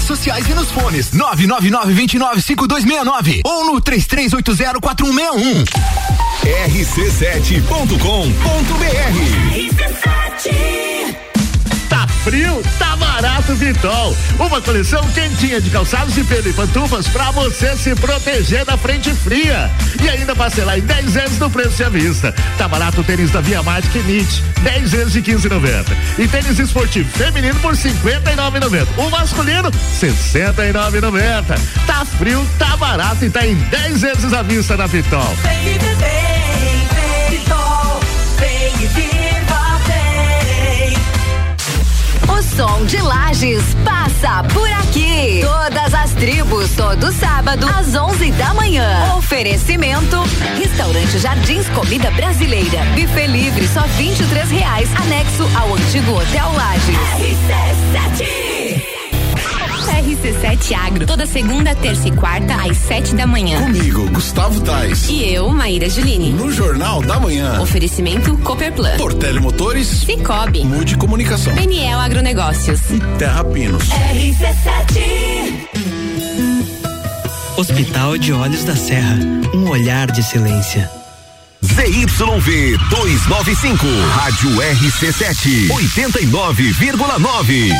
redes sociais e nos fones. 999-295269 ou no 33804161. rc7.com.br Tá frio? Tá barato Vitol. Uma coleção quentinha de calçados de pelo e pantufas pra você se proteger da frente fria. E ainda parcelar em 10 vezes no preço à vista. Tá barato o tênis da Via Mate Knit, 10 vezes de 15,90. E tênis esportivo feminino por 59,90. O masculino, 69,90. Tá frio, tá barato e tá em 10 vezes à vista na Vitol. Vem bem, vem Vitol. Vem e som de Lages passa por aqui. Todas as tribos, todo sábado, às 11 da manhã. Oferecimento: Restaurante Jardins Comida Brasileira. Buffet livre, só 23 reais. Anexo ao antigo Hotel Lages. RC7 Agro, toda segunda, terça e quarta, às sete da manhã. Comigo, Gustavo Tais. E eu, Maíra Juline. No Jornal da Manhã. Oferecimento Cooperplan. Portele Motores. Cicobi. Mude Comunicação. Peniel Agronegócios. E Terra Pinos. RC7. Hospital de Olhos da Serra, um olhar de excelência. ZYV 295, Rádio RC7, 89,9.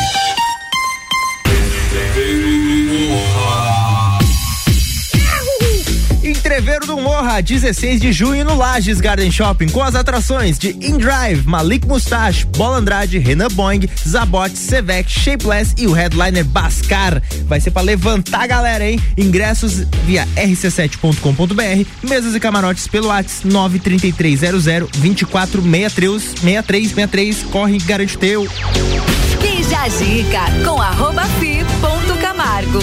Entreveiro do Morra, 16 de junho no Lages Garden Shopping, com as atrações de InDrive, Malik Mustache, Bola Andrade, Renan Boing, Zabot, Sevec, Shapeless e o headliner Bascar. Vai ser pra levantar a galera, hein? Ingressos via rc7.com.br, mesas e camarotes pelo WhatsApp 93300 2463 6363. Corre garante teu. Bija Zica com arroba fi Camargo.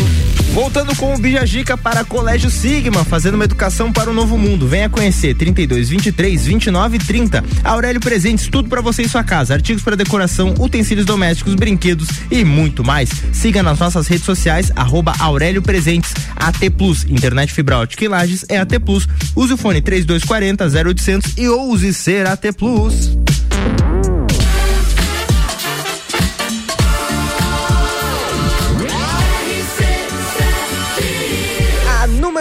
Voltando com o Bijagica para Colégio Sigma, fazendo uma educação para o novo mundo. Venha conhecer 32 23 29 30. Aurélio Presentes, tudo para você em sua casa. Artigos para decoração, utensílios domésticos, brinquedos e muito mais. Siga nas nossas redes sociais, arroba Aurélio Presentes. AT Plus, internet fibra ótica em Lages é AT Plus. Use o fone 3240 0800 e ouse ser AT Plus.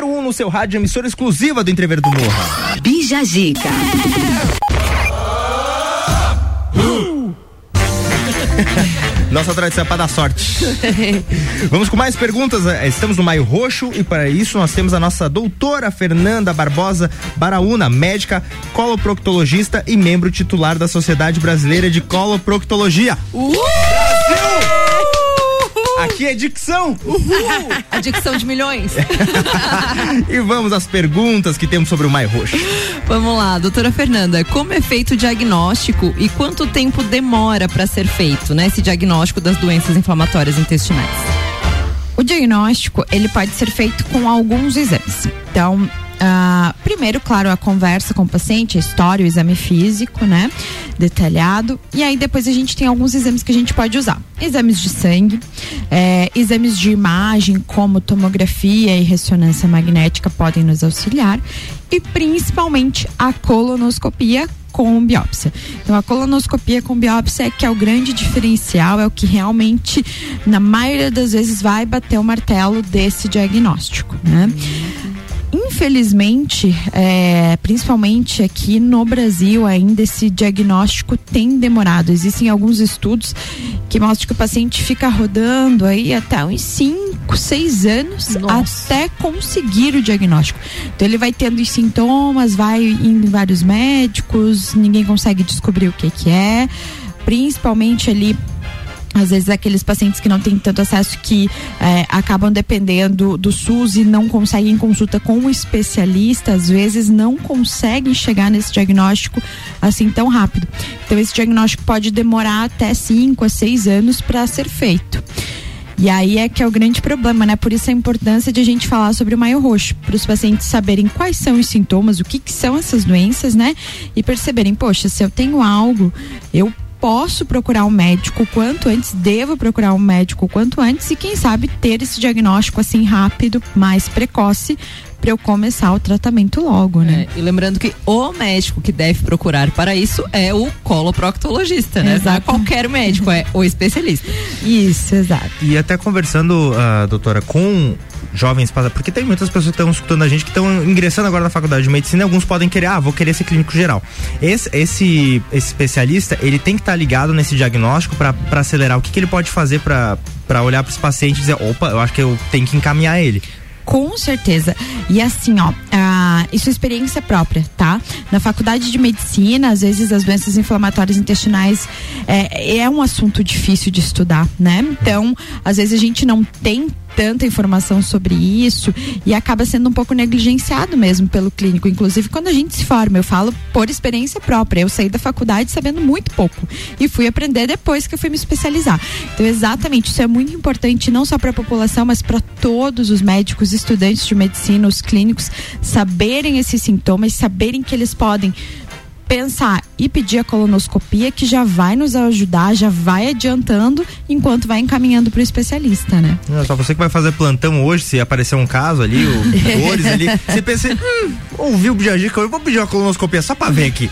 número um no seu rádio, emissora exclusiva do Entrever do Morro. Bija Zica. *laughs* Nossa tradição é para dar sorte. *laughs* Vamos com mais perguntas. Né? Estamos no Maio Roxo e para isso nós temos a nossa doutora Fernanda Barbosa Baraúna, médica, coloproctologista e membro titular da Sociedade Brasileira de Coloproctologia. Uh! Brasil! Aqui é dicção. *laughs* A dicção de milhões. *laughs* e vamos às perguntas que temos sobre o Maio Roxo. Vamos lá, doutora Fernanda, como é feito o diagnóstico e quanto tempo demora para ser feito, né, esse diagnóstico das doenças inflamatórias intestinais? O diagnóstico, ele pode ser feito com alguns exames. Então, ah, primeiro, claro, a conversa com o paciente, a história, o exame físico, né? Detalhado. E aí depois a gente tem alguns exames que a gente pode usar. Exames de sangue, eh, exames de imagem, como tomografia e ressonância magnética podem nos auxiliar. E principalmente a colonoscopia com biópsia. Então a colonoscopia com biópsia é que é o grande diferencial, é o que realmente, na maioria das vezes, vai bater o martelo desse diagnóstico, né? Infelizmente, é, principalmente aqui no Brasil, ainda esse diagnóstico tem demorado. Existem alguns estudos que mostram que o paciente fica rodando aí até uns 5, 6 anos até conseguir o diagnóstico. Então ele vai tendo os sintomas, vai indo em vários médicos, ninguém consegue descobrir o que que é. Principalmente ali às vezes aqueles pacientes que não têm tanto acesso que eh, acabam dependendo do SUS e não conseguem consulta com um especialista, às vezes não conseguem chegar nesse diagnóstico assim tão rápido. Então esse diagnóstico pode demorar até 5 a 6 anos para ser feito. E aí é que é o grande problema, né? Por isso a importância de a gente falar sobre o maio roxo, para os pacientes saberem quais são os sintomas, o que, que são essas doenças, né? E perceberem, poxa, se eu tenho algo, eu posso procurar um médico o quanto antes, devo procurar um médico o quanto antes e quem sabe ter esse diagnóstico assim rápido, mais precoce, para eu começar o tratamento logo, né? É, e lembrando que o médico que deve procurar para isso é o coloproctologista, né? Não é Exato. qualquer médico, é o especialista. Isso, exato. E até conversando, ah, doutora, com jovens, para- porque tem muitas pessoas que estão escutando a gente que estão ingressando agora na faculdade de medicina alguns podem querer, ah, vou querer ser clínico geral. Esse, esse, esse especialista, ele tem que estar ligado nesse diagnóstico para acelerar. O que, que ele pode fazer para olhar para os pacientes e dizer, opa, eu acho que eu tenho que encaminhar ele. Com certeza. E assim, ó, ah, isso é experiência própria, tá? Na faculdade de medicina, às vezes as doenças inflamatórias intestinais é, é um assunto difícil de estudar, né? Então, às vezes a gente não tem tanta informação sobre isso e acaba sendo um pouco negligenciado mesmo pelo clínico. Inclusive, quando a gente se forma, eu falo por experiência própria. Eu saí da faculdade sabendo muito pouco e fui aprender depois que eu fui me especializar. Então, exatamente, isso é muito importante não só para a população, mas para todos os médicos, estudantes de medicina, os clínicos saberem esses sintomas, saberem que eles podem pensar e pedir a colonoscopia que já vai nos ajudar, já vai adiantando enquanto vai encaminhando para o especialista, né? Não, só você que vai fazer plantão hoje, se aparecer um caso ali, o *laughs* dores ali, você pensa, hum, ouviu o Bijagica, eu vou pedir uma colonoscopia só pra ver aqui.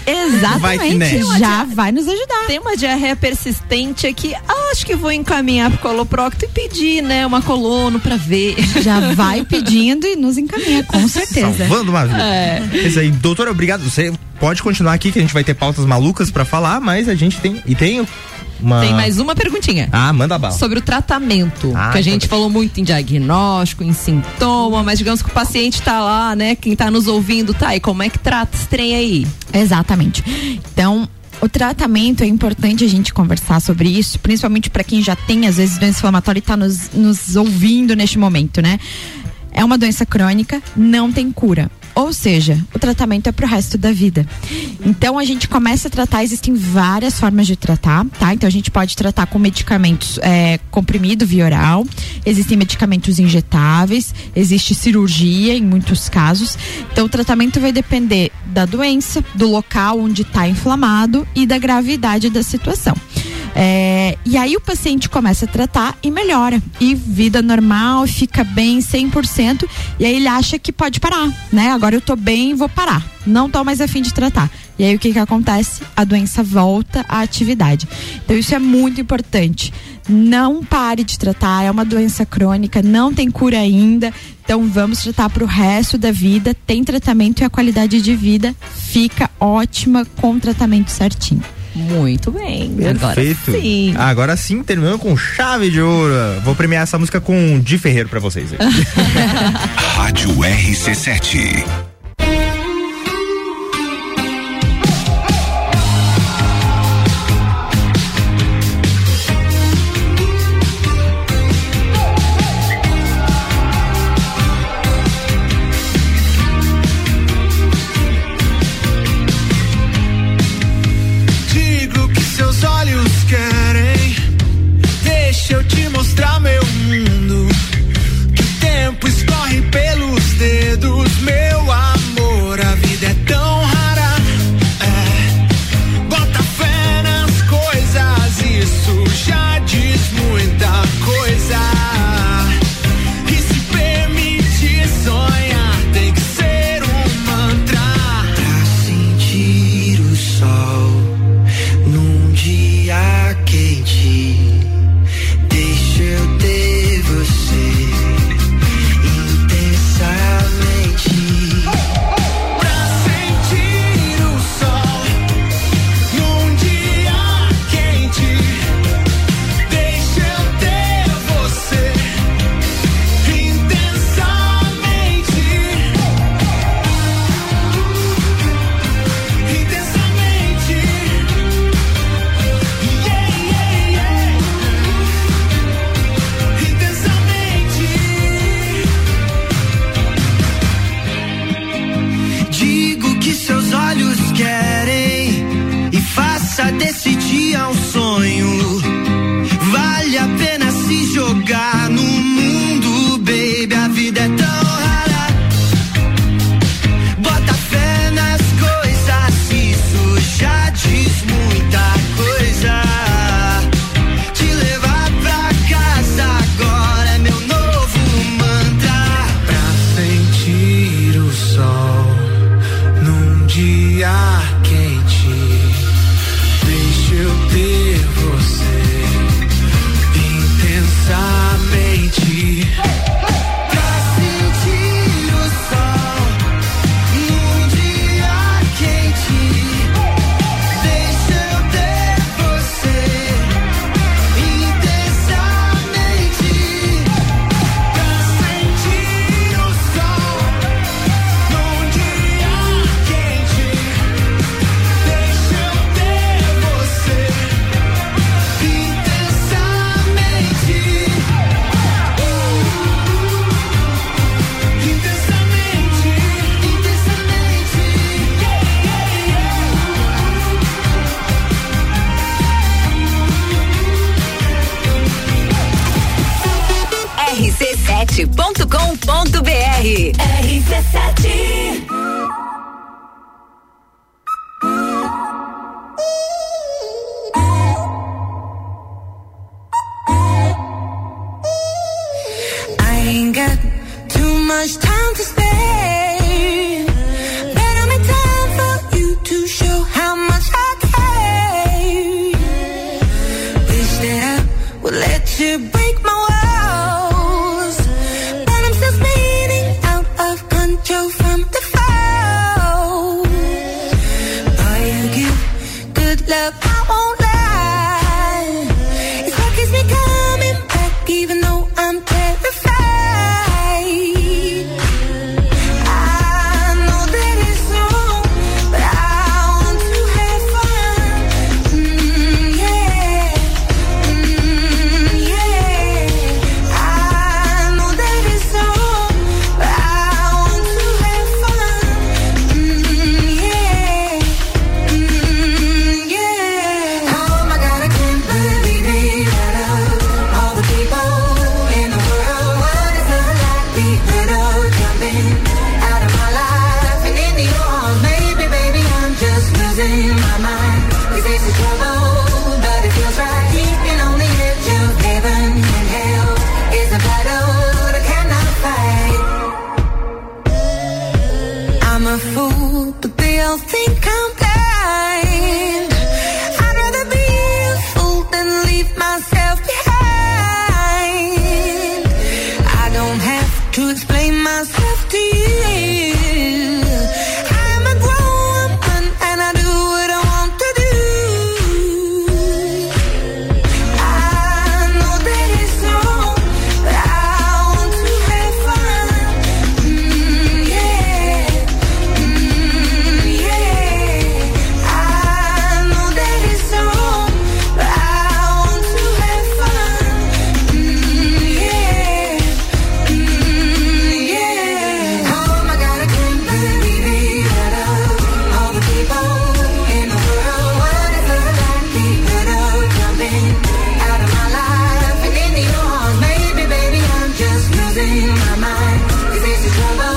Vai que Exatamente, né. já vai nos ajudar. Tem uma diarreia persistente aqui, ah, acho que vou encaminhar pro coloprocto e pedir, né, uma colono pra ver. Já vai pedindo e nos encaminha, com *laughs* certeza. Salvando uma vida. É. Isso aí, doutora, obrigado. Você pode continuar aqui que a gente vai ter pautas malucas pra falar, mas a gente tem. E tem uma. Tem mais uma perguntinha. Ah, manda bala. Sobre o tratamento. Ah, que a gente então- falou muito em diagnóstico, em sintoma, mas digamos que o paciente tá lá, né? Quem tá nos ouvindo, tá, e como é que trata esse trem aí? Exatamente. Então, o tratamento é importante a gente conversar sobre isso, principalmente para quem já tem, às vezes, doença inflamatória e está nos, nos ouvindo neste momento, né? É uma doença crônica, não tem cura. Ou seja, o tratamento é pro resto da vida. Então a gente começa a tratar, existem várias formas de tratar, tá? Então a gente pode tratar com medicamentos é, comprimido via oral, existem medicamentos injetáveis, existe cirurgia em muitos casos. Então o tratamento vai depender da doença, do local onde está inflamado e da gravidade da situação. É, e aí o paciente começa a tratar e melhora. E vida normal, fica bem 100%. E aí ele acha que pode parar, né? Agora eu tô bem, vou parar. Não tô mais afim de tratar. E aí o que que acontece? A doença volta à atividade. Então isso é muito importante. Não pare de tratar, é uma doença crônica, não tem cura ainda. Então vamos tratar para o resto da vida. Tem tratamento e a qualidade de vida fica ótima com o tratamento certinho. Muito bem. Perfeito. Agora sim. Agora sim, terminando com chave de ouro. Vou premiar essa música com Di Ferreiro para vocês. *laughs* *laughs* Rádio RC7. my mind. It makes.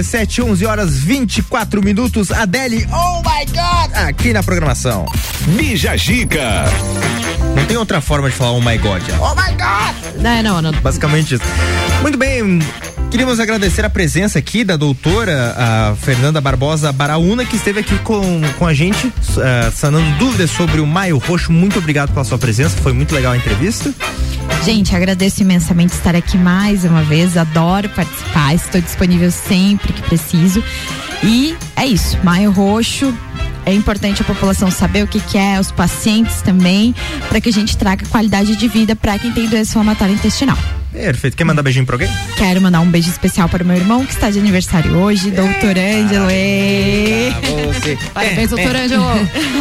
RC7, 11 horas 24 minutos. Adele, oh my God! Aqui na programação. Bija Gica. Não tem outra forma de falar oh my God. Oh my God! Não, não, não. Basicamente isso. Muito bem. Queríamos agradecer a presença aqui da doutora a Fernanda Barbosa Baraúna, que esteve aqui com, com a gente, uh, sanando dúvidas sobre o Maio Roxo. Muito obrigado pela sua presença, foi muito legal a entrevista. Gente, agradeço imensamente estar aqui mais uma vez. Adoro participar, estou disponível sempre que preciso. E é isso, Maio Roxo. É importante a população saber o que, que é, os pacientes também, para que a gente traga qualidade de vida para quem tem doença inflamatória intestinal. Perfeito. Quer mandar beijinho pra alguém? Quero mandar um beijo especial para o meu irmão que está de aniversário hoje, doutor Ângelo. Parabéns, *laughs* doutor Ângelo.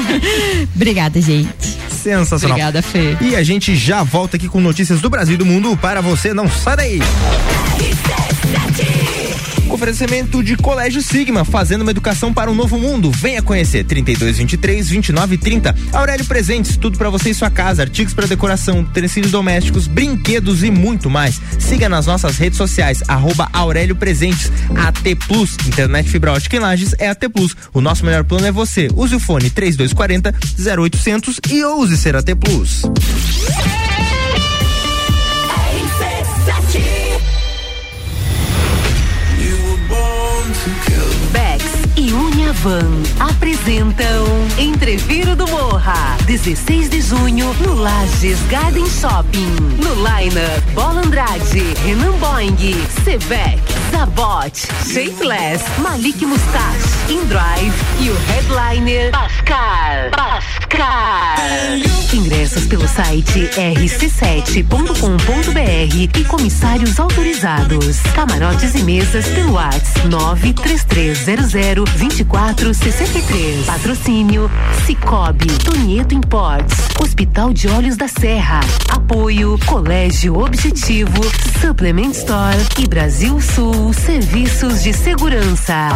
*laughs* Obrigada, gente. Sensacional. Obrigada, Fê. E a gente já volta aqui com notícias do Brasil e do mundo para você. Não sai daí. Oferecimento de Colégio Sigma, fazendo uma educação para um novo mundo. Venha conhecer 32 23 29 30. Aurélio Presentes, tudo para você e sua casa, artigos para decoração, utensílios domésticos, brinquedos e muito mais. Siga nas nossas redes sociais arroba Aurélio Presentes. AT Plus, internet fibra ótica em Lages é AT Plus. O nosso melhor plano é você. Use o fone 3240 0800 e ouse ser AT Plus. Uniavan apresentam Entreviro do Morra, 16 de junho, no Lages Garden Shopping. No Liner, Bola Andrade, Renan Boing, Sevec, Zabot, Shapeless, Malik Mustache, Indrive e o headliner Pascal. Pascal. Ingressos pelo site rc7.com.br e comissários autorizados. Camarotes e mesas pelo WhatsApp 933002463. Patrocínio Cicobi, Tonieto Imports, Hospital de Olhos da Serra. Apoio Colégio Objetivo, Supplement Store e Brasil Sul Serviços de Segurança.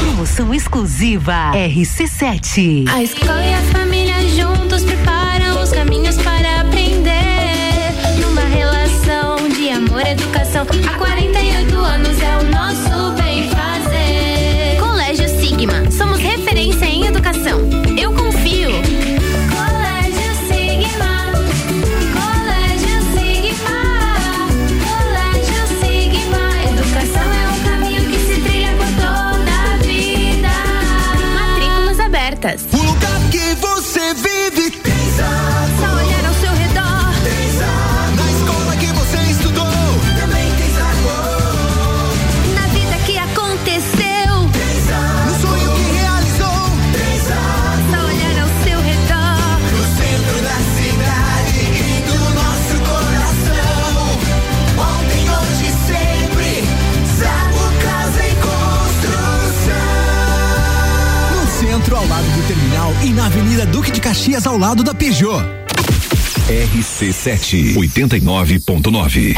Promoção exclusiva RC7. A escola e a família juntos preparam os caminhos para aprender. Numa relação de amor educação, há 48 Avenida Duque de Caxias, ao lado da Peugeot. RC7 89.9.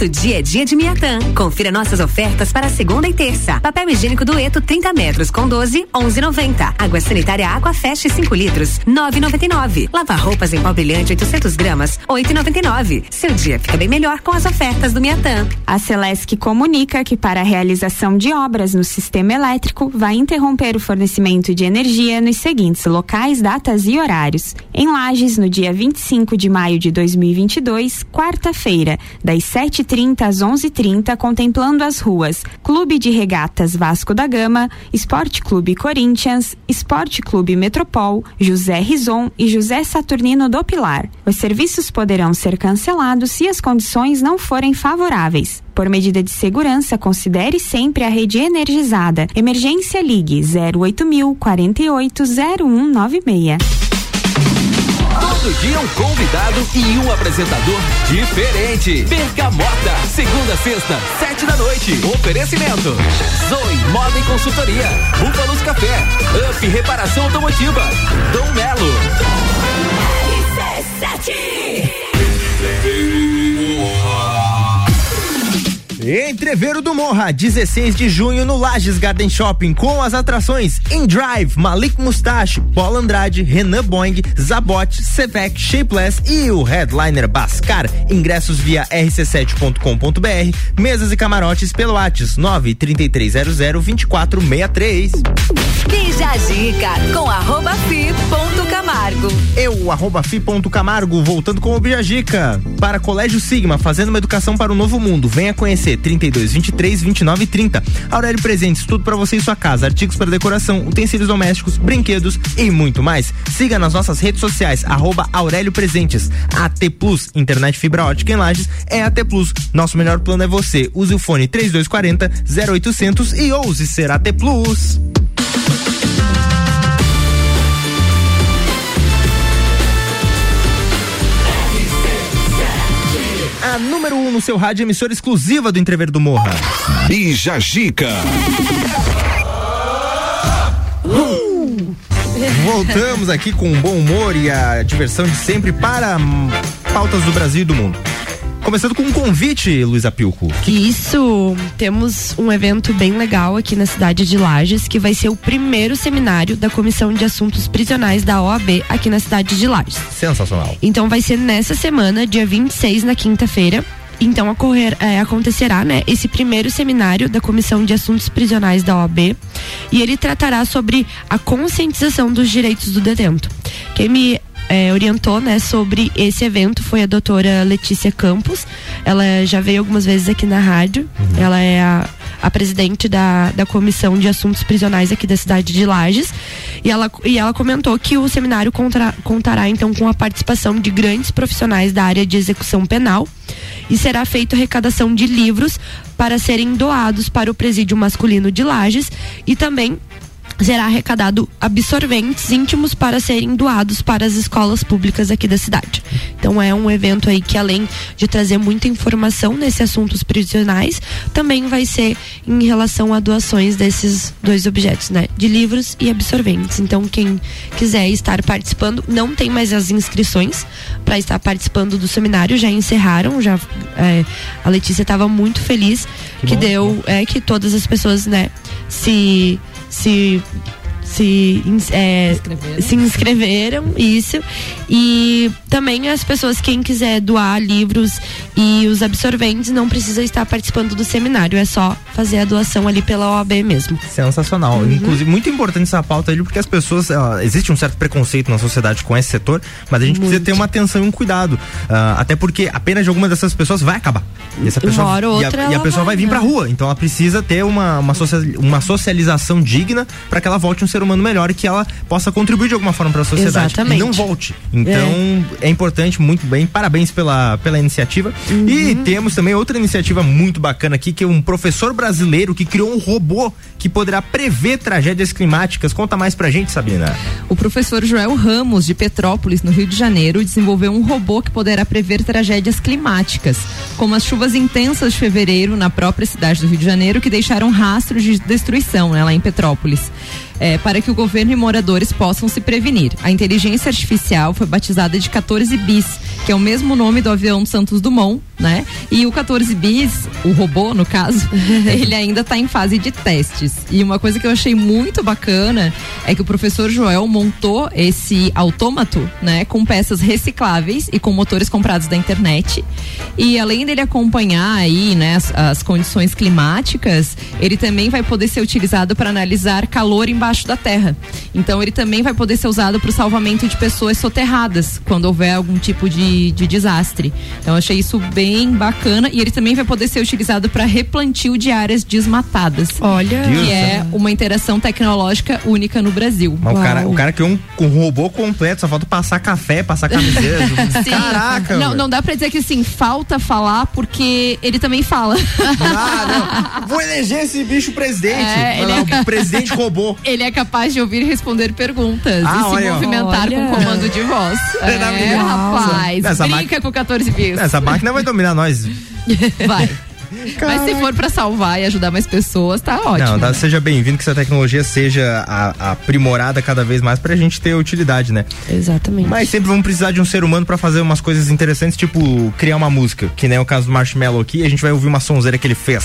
Todo dia é dia de Miatã. Confira nossas ofertas para segunda e terça. Papel higiênico dueto 30 metros com 12, 11,90. Água sanitária Água Fest 5 litros, 9,99. Lava roupas em pó brilhante 800 gramas, 8,99. Seu dia fica bem melhor com as ofertas do Miatã. A Celesc comunica que para a realização de obras no sistema elétrico vai interromper o fornecimento de energia nos seguintes locais, datas e horários. Em Lages, no dia 25 de maio de 2022, quarta-feira, das 7h30 às 11h30, contemplando as ruas Clube de Regatas Vasco da Gama, Esporte Clube Corinthians, Esporte Clube Metropol, José Rison e José Saturnino do Pilar. Os serviços poderão ser cancelados se as condições não forem favoráveis. Por medida de segurança, considere sempre a rede energizada. Emergência Ligue 08000 48 0196. Todo dia um convidado e um apresentador diferente. Bergamota, segunda sexta, sete da noite. Oferecimento. Zoe Moda e Consultoria. Búfalos Café. Up Reparação Automotiva. Dom Melo. Entreveiro do Morra, 16 de junho no Lages Garden Shopping, com as atrações In Drive, Malik Mustache, Paul Andrade, Renan Boing, Zabot, Sevec, Shapeless e o headliner Bascar. Ingressos via rc7.com.br, mesas e camarotes pelo Whats 93300 2463. Bija a dica com arroba fi ponto Camargo. Eu, arroba fi.camargo, voltando com o Bijagica. Para Colégio Sigma, fazendo uma educação para o novo mundo. Venha conhecer 32 23 29 30. Aurélio Presentes, tudo para você e sua casa. Artigos para decoração, utensílios domésticos, brinquedos e muito mais. Siga nas nossas redes sociais, arroba Aurélio Presentes. AT Plus, internet fibra ótica em Lages, é AT Plus. Nosso melhor plano é você. Use o fone 3240 0800 e ouse ser AT Plus. Número 1 um no seu rádio, emissora exclusiva do Entrever do Morra. Bija Gica. Voltamos aqui com bom humor e a diversão de sempre para hum, pautas do Brasil e do mundo. Começando com um convite, Luísa Pilco. Isso, temos um evento bem legal aqui na cidade de Lages, que vai ser o primeiro seminário da Comissão de Assuntos Prisionais da OAB aqui na cidade de Lages. Sensacional. Então vai ser nessa semana, dia 26, na quinta-feira. Então ocorrer, é, acontecerá, né, esse primeiro seminário da Comissão de Assuntos Prisionais da OAB e ele tratará sobre a conscientização dos direitos do detento. Quem me é, orientou, né, sobre esse evento foi a doutora Letícia Campos. Ela já veio algumas vezes aqui na rádio. Ela é a, a presidente da, da Comissão de Assuntos Prisionais aqui da cidade de Lages. E ela, e ela comentou que o seminário contra, contará então com a participação de grandes profissionais da área de execução penal e será feita arrecadação de livros para serem doados para o presídio masculino de Lages e também será arrecadado absorventes íntimos para serem doados para as escolas públicas aqui da cidade. Então é um evento aí que além de trazer muita informação nesses assuntos prisionais, também vai ser em relação a doações desses dois objetos, né? De livros e absorventes. Então quem quiser estar participando, não tem mais as inscrições para estar participando do seminário, já encerraram, já é, a Letícia estava muito feliz que, bom, deu é que todas as pessoas, né, se se se, é, se inscreveram, isso. E também as pessoas, quem quiser doar livros e os absorventes, não precisa estar participando do seminário, é só fazer a doação ali pela OAB mesmo. Sensacional. Uhum. Inclusive, muito importante essa pauta aí, porque as pessoas. ah, existe um certo preconceito na sociedade com esse setor, mas a gente precisa ter uma atenção e um cuidado. Ah, até porque a pena de alguma dessas pessoas vai acabar. E, essa pessoa, Uma hora ou e a- outra e a, pessoa vai, vai, vir pra rua. Então ela precisa ter uma, uma, social- uma socialização digna para que ela volte um ser humano melhor e que ela possa contribuir de alguma forma para a sociedade. Exatamente. E não volte. Então é. importante, muito bem. Parabéns pela, pela iniciativa. E temos também outra iniciativa muito bacana aqui, que é um professor brasileiro que criou um robô que poderá prever tragédias climáticas. Conta mais pra gente, Sabrina. O professor Joel Ramos, de Petrópolis, no Rio de Janeiro, desenvolveu um robô que poderá prever tragédias climáticas, como as chuvas intensas de fevereiro na própria cidade do Rio de Janeiro, que deixaram rastros de destruição né, lá em Petrópolis. É, para que o governo e moradores possam se prevenir. A inteligência artificial foi batizada de 14 bis, que é o mesmo nome do avião Santos Dumont, né? E o 14 bis, o robô no caso, *laughs* ele ainda está em fase de testes. E uma coisa que eu achei muito bacana é que o professor Joel montou esse autômato, né, com peças recicláveis e com motores comprados da internet. E além dele acompanhar aí, né, as, as condições climáticas, ele também vai poder ser utilizado para analisar calor embaixo da terra. Então ele também vai poder ser usado para o salvamento de pessoas soterradas quando houver algum tipo de, de desastre. Então eu achei isso bem bacana e ele também vai poder ser utilizado para replantio de áreas desmatadas. Olha, que é uma interação tecnológica única no Brasil. Mas o cara, o cara criou um, um robô completo, só falta passar café, passar camiseta. *laughs* Sim. Caraca! Não, não dá pra dizer que assim, falta falar porque ele também fala. Ah, não. *laughs* Vou eleger esse bicho presidente. É, ele lá, é o presidente robô. *laughs* Ele é capaz de ouvir e responder perguntas Ah, e se olha, ó. movimentar Olha. com comando de voz. É, Maravilhoso. rapaz, Essa brinca máquina- com 14 bis. Essa máquina vai dominar nós. *laughs* Vai. Mas se for pra salvar e ajudar mais pessoas, tá ótimo. Não, tá, né? seja bem-vindo que essa tecnologia seja a- aprimorada cada vez mais pra gente ter utilidade, né? Exatamente. Mas sempre vamos precisar de um ser humano pra fazer umas coisas interessantes, tipo criar uma música, que nem é o caso do Marshmallow aqui, a gente vai ouvir uma sonzeira que ele fez.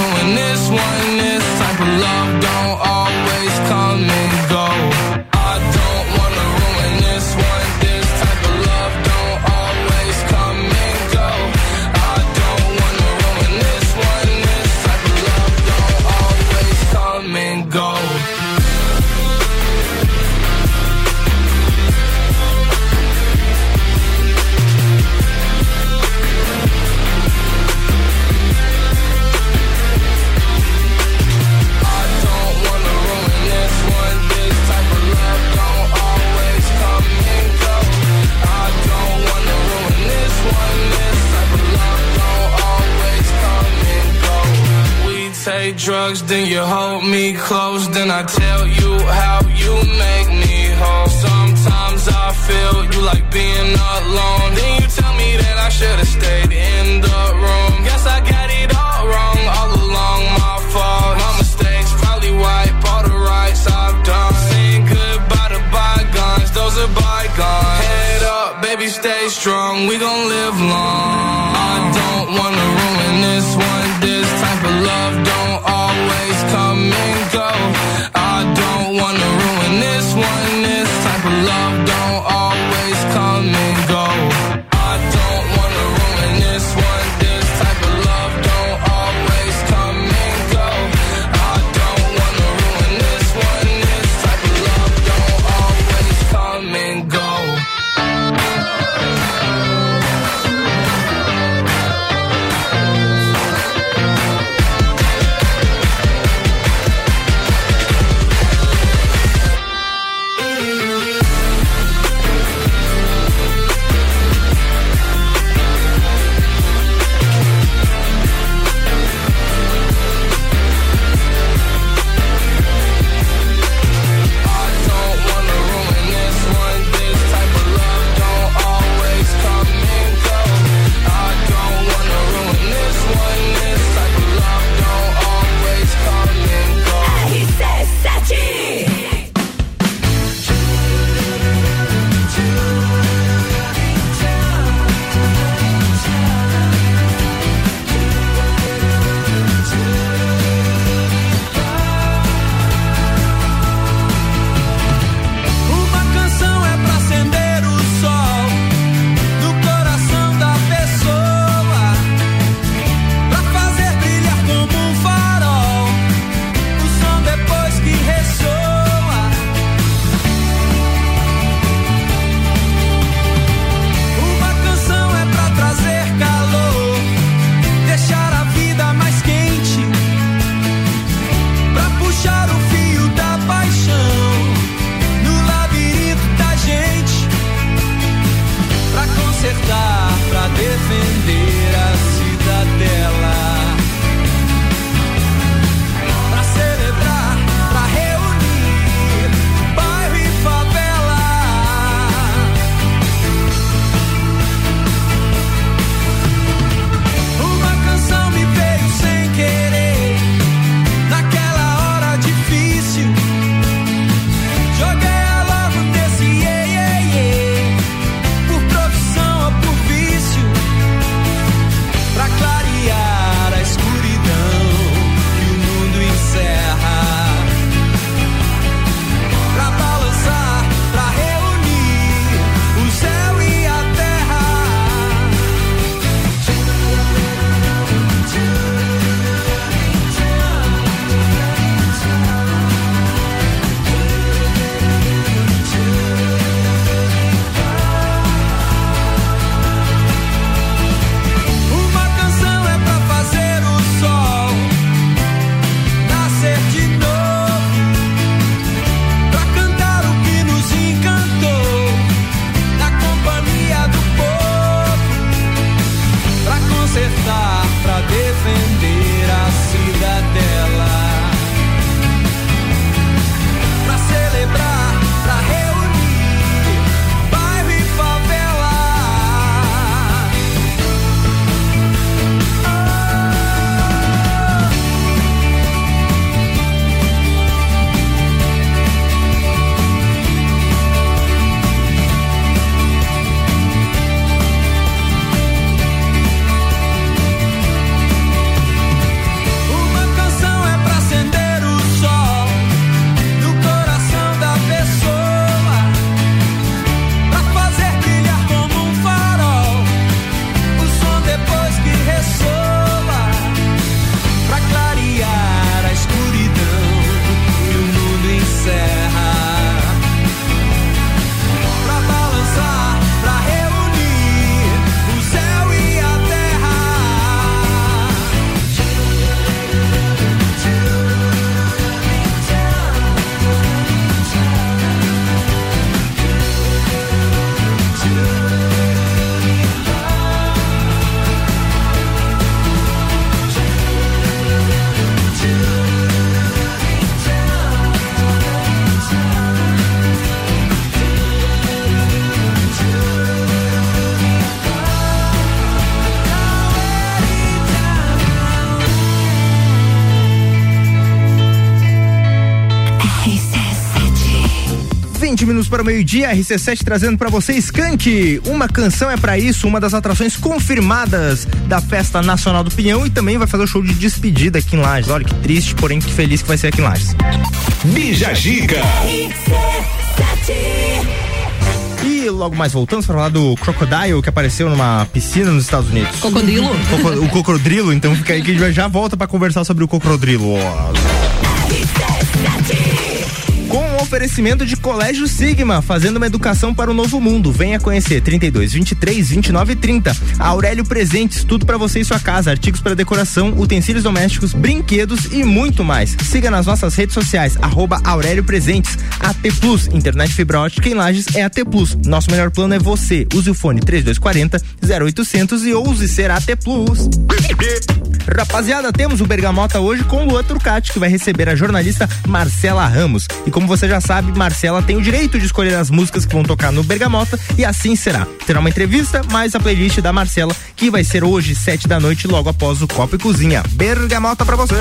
drugs, then you hold me close, then I tell you how you make me whole. Sometimes I feel you like being alone. Then you tell me that I should've stayed in the room. Guess I got it all wrong all along. My fault. My mistakes probably wipe all the rights I've done. Saying goodbye to bygones, those are bygones. Head up, baby, stay strong. We gon' live long. I don't wanna ruin this one. Para o meio-dia, RC7 trazendo para você Skank. Uma canção é para isso, uma das atrações confirmadas da Festa Nacional do Pinhão e também vai fazer o show de despedida aqui em Lages. Olha que triste, porém que feliz que vai ser aqui em Lages. Bija Gica. E logo mais voltamos para falar do Crocodile que apareceu numa piscina nos Estados Unidos. Cocodrilo? Coco- o cocodrilo, então fica aí que a gente já volta para conversar sobre o cocodrilo. ó. Oferecimento de Colégio Sigma, fazendo uma educação para o novo mundo. Venha conhecer 32 23 29 30. Aurélio Presentes, tudo para você e sua casa, artigos para decoração, utensílios domésticos, brinquedos e muito mais. Siga nas nossas redes sociais arroba Aurélio Presentes. AT Plus, internet fibra ótica em Lages é AT Plus. Nosso melhor plano é você. Use o fone 3240 0800 e ouse ser AT Plus. Rapaziada, temos o Bergamota hoje com Luan Turcati, que vai receber a jornalista Marcela Ramos. E como você já sabe, Marcela tem o direito de escolher as músicas que vão tocar no Bergamota e assim será. Terá uma entrevista, mais a playlist da Marcela, que vai ser hoje, sete da noite, logo após o Copo e Cozinha. Bergamota pra você.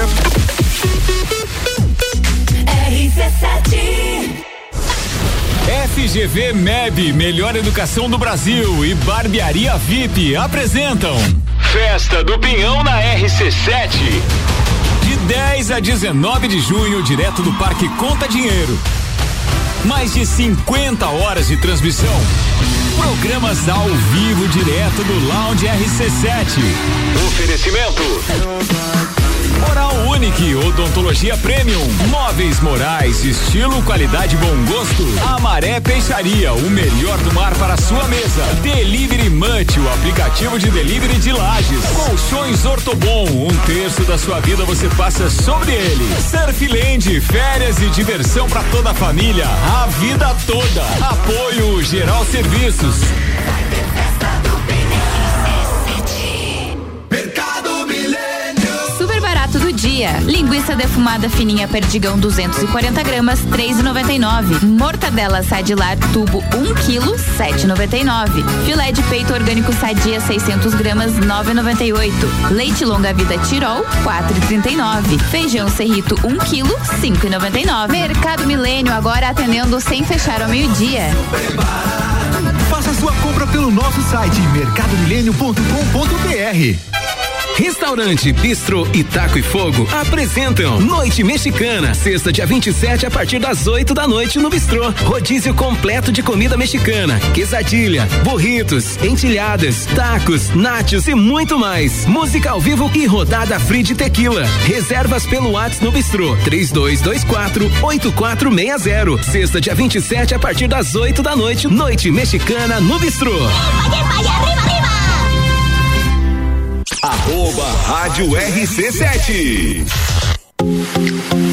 FGV MEB, melhor educação do Brasil e Barbearia VIP apresentam Festa do Pinhão na RC7. De 10 a 19 de junho, direto do Parque Conta Dinheiro. Mais de 50 horas de transmissão. Programas ao vivo direto do Lounge RC7. Oferecimento. Oral Unique, odontologia premium, móveis morais, estilo, qualidade, bom gosto. Amaré Peixaria, o melhor do mar para sua mesa. Delivery Munch, o aplicativo de delivery de lajes. Colchões Ortobon, um terço da sua vida você passa sobre ele. Surfland, férias e diversão para toda a família, a vida toda. Apoio Geral Serviços. Super barato do dia. Linguiça defumada fininha perdigão 240 gramas 3,99. Mortadela sadilar tubo 1 kg 7,99. Filé de peito orgânico sadia 600 gramas 9,98. Leite longa vida Tirol 4,39. Feijão serrito 1 kg 5,99. Mercado Milênio agora atendendo sem fechar ao meio-dia. Faça sua compra pelo nosso site mercadomilênio.com.br. Restaurante Bistro e Taco e Fogo apresentam Noite Mexicana, sexta dia 27 a partir das 8 da noite no Bistrô. Rodízio completo de comida mexicana, quesadilha, burritos, entilhadas, tacos, nachos e muito mais. Música ao vivo e rodada free de tequila. Reservas pelo WhatsApp no Bistrô 3224 8460. Sexta dia 27 a partir das 8 da noite, Noite Mexicana no Bistrô. Arroba Rádio RC7.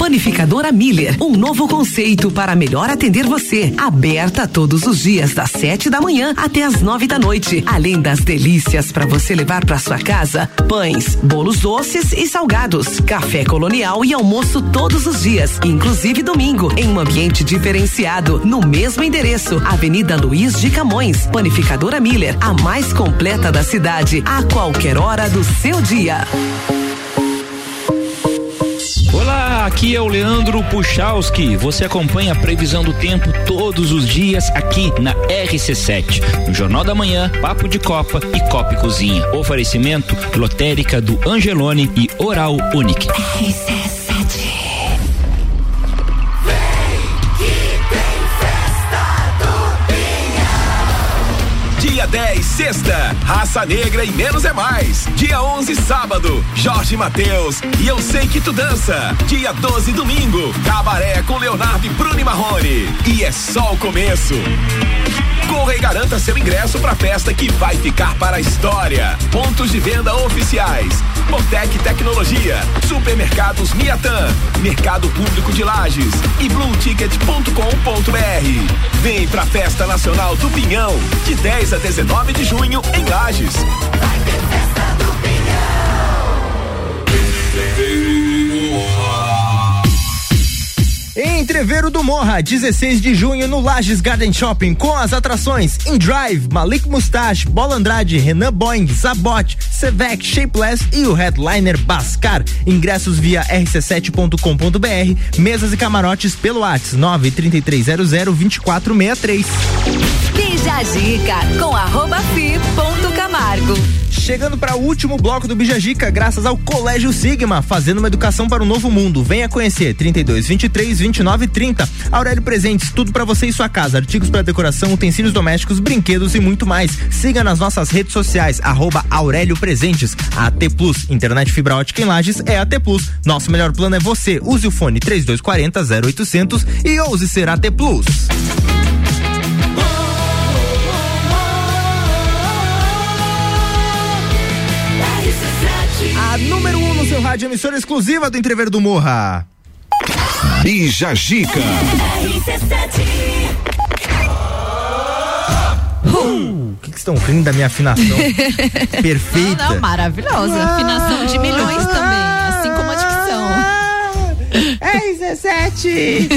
Panificadora Miller, um novo conceito para melhor atender você. Aberta todos os dias das 7 da manhã até as 9 da noite. Além das delícias para você levar para sua casa: pães, bolos doces e salgados, café colonial e almoço todos os dias, inclusive domingo, em um ambiente diferenciado, no mesmo endereço, Avenida Luiz de Camões. Panificadora Miller, a mais completa da cidade, a qualquer hora do seu dia. Aqui é o Leandro Puchalski. Você acompanha a previsão do tempo todos os dias aqui na RC7, no Jornal da Manhã, Papo de Copa e Copa e Cozinha. Oferecimento lotérica do Angelone e Oral Unique. Dia 10, sexta, Raça Negra e Menos é Mais. Dia 11, sábado, Jorge Mateus e Eu Sei Que Tu Dança. Dia 12, domingo, Cabaré com Leonardo e Bruno e Marrone. E é só o começo. Corra e garanta seu ingresso pra festa que vai ficar para a história. Pontos de venda oficiais. Botec Tecnologia, Supermercados Miatan, Mercado Público de Lages e blueticket.com.br. Vem pra Festa Nacional do Pinhão, de 10 a 19 de junho em Lages. Entre Entreveiro do Morra, 16 de junho no Lages Garden Shopping com as atrações In Drive, Malik Mustache, Bola Andrade, Renan Boing, Zabot, Sevec, Shapeless e o headliner Bascar. Ingressos via rc7.com.br, mesas e camarotes pelo WhatsApp 93300 2463. Bija a dica com arroba fi ponto Camargo. Chegando para o último bloco do Bijagica, graças ao Colégio Sigma, fazendo uma educação para o novo mundo. Venha conhecer 32 23 29 30. Aurélio Presentes, tudo para você e sua casa, artigos para decoração, utensílios domésticos, brinquedos e muito mais. Siga nas nossas redes sociais arroba Aurélio Presentes. AT Plus, internet fibra ótica em Lages é AT Plus. Nosso melhor plano é você. Use o fone 3240 0800 e ouse ser AT Plus. Rádio, emissora exclusiva do Entrever do Morra. Bija Gica. Uh, O que que estão rindo da minha afinação? *laughs* Perfeita. Não, não, maravilhosa. Afinação de milhões também, 17!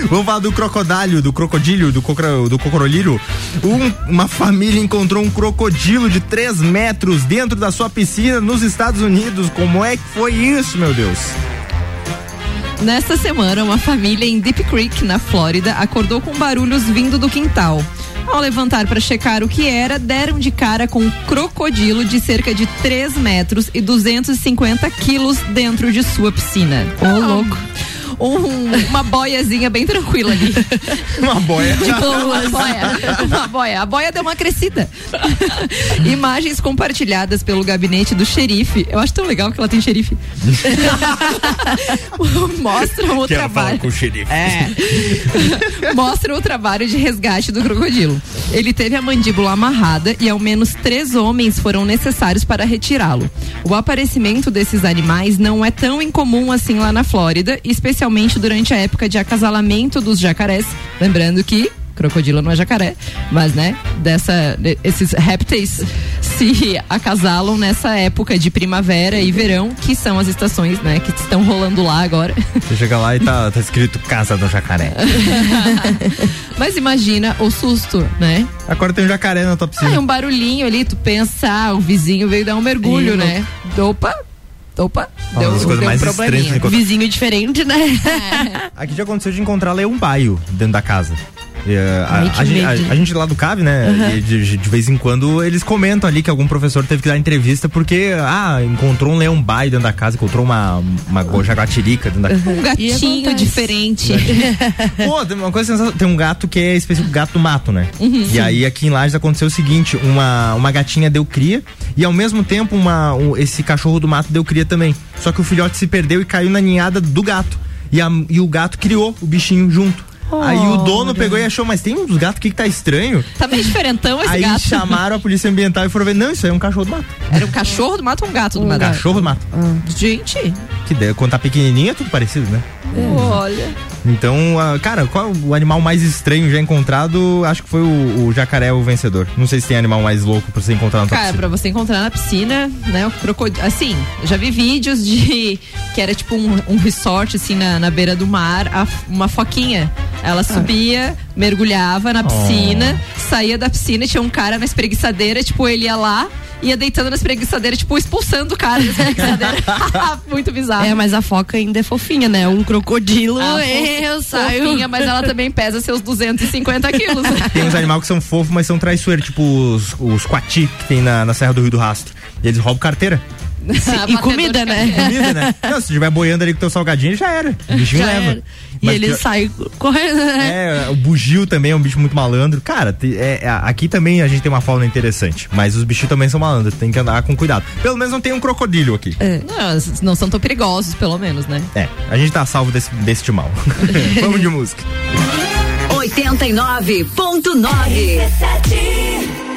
*laughs* Vamos falar do crocodilho, do crocodilho, do, cocro, do cocorolírio. Um- uma família encontrou um crocodilo de 3 metros dentro da sua piscina nos Estados Unidos. Como é que foi isso, meu Deus? Nesta semana, uma família em Deep Creek, na Flórida, acordou com barulhos vindo do quintal. Ao levantar para checar o que era, deram de cara com um crocodilo de cerca de 3 metros e 250 quilos dentro de sua piscina. Ô, louco. Um- uma boiazinha bem tranquila ali. *laughs* Uma boia. Tipo, uma boia. Uma boia. A boia deu uma crescida. *laughs* Imagens compartilhadas pelo gabinete do xerife. Eu acho tão legal que ela tem xerife. *laughs* Mostram o Que ela fala trabalho. com o xerife. É. Mostram o trabalho de resgate do crocodilo. Ele teve a mandíbula amarrada e ao menos três homens foram necessários para retirá-lo. O aparecimento desses animais não é tão incomum assim lá na Flórida, especialmente durante a época de acasalamento dos jacarés. Lembrando que crocodilo não é jacaré, mas né, dessa de- esses répteis se acasalam nessa época de primavera e verão, que são as estações, né, que estão rolando lá agora. Você chega lá e tá, tá escrito Casa do Jacaré. *laughs* Mas imagina o susto, né? Agora tem um jacaré na tua piscina. Aí um barulhinho ali, tu pensa, ah, o vizinho veio dar um mergulho, né? Opa, opa, Uma deu, coisas deu um mais estranhas que probleminha. Vizinho diferente, né? Aqui já aconteceu de encontrar leão baio dentro da casa. Uh, a, a gente, a- a gente lá do CAV, né? Uhum. de, de vez em quando eles comentam ali que algum professor teve que dar entrevista porque, ah, encontrou um leão baio dentro da casa, encontrou uma, uma jaguatirica dentro da casa. Um gatinho diferente. *laughs* Pô, tem uma coisa sensacional. Tem um gato que é específico gato do mato, né? Uhum. e aí aqui em Lages aconteceu o seguinte: uma, uma gatinha deu cria e ao mesmo tempo uma, um- esse cachorro do mato deu cria também. Só que o filhote se perdeu e caiu na ninhada do gato. E, a- e o gato criou o bichinho junto. Aí o dono pegou e achou, mas tem uns gatos aqui que tá estranho. Tá meio diferentão esse aí gato. chamaram a polícia ambiental e foram ver, não, isso aí é um cachorro do mato. Era um cachorro do mato ou um gato do mato? Cachorro do mato. Gente, Que daí, quando tá pequenininho é tudo parecido, né? olha. Então, ah, cara, qual o animal mais estranho já encontrado? Acho que foi o, o jacaré o vencedor. Não sei se tem animal mais louco pra você encontrar na Cara, piscina. pra você encontrar na piscina, né, o crocodilo. Assim, eu já vi vídeos de *laughs* que era tipo um, um resort, assim, na, na beira do mar, a- uma foquinha. Ela subia, mergulhava na piscina, saía da piscina e tinha um cara na espreguiçadeira, tipo, ele ia lá. Ia deitando na espreguiçadeira, tipo, expulsando o cara da espreguiçadeira. *laughs* *laughs* Muito bizarro. É, mas a foca ainda é fofinha, né? Um crocodilo, A eu saio. fofinha, mas ela também pesa seus 250 quilos. *laughs* Tem uns animais que são fofos, mas são traiçoeiros, tipo os, os coati que tem na, na Serra do Rio do Rastro. E eles roubam carteira. *laughs* e comida, né? Comida, né? Não, se estiver boiando ali com teu salgadinho, já era. O bichinho Já leva. era. E Mas ele pior- sai correndo, né? É, o bugio também é um bicho muito malandro. Cara, é, é, aqui também a gente tem uma fauna interessante, mas os bichos também são malandros, tem que andar com cuidado. Pelo menos não tem um crocodilo aqui. Não, não são tão perigosos, pelo menos, né? É, a gente tá salvo desse, desse mal. *laughs* Vamos de música. 89.9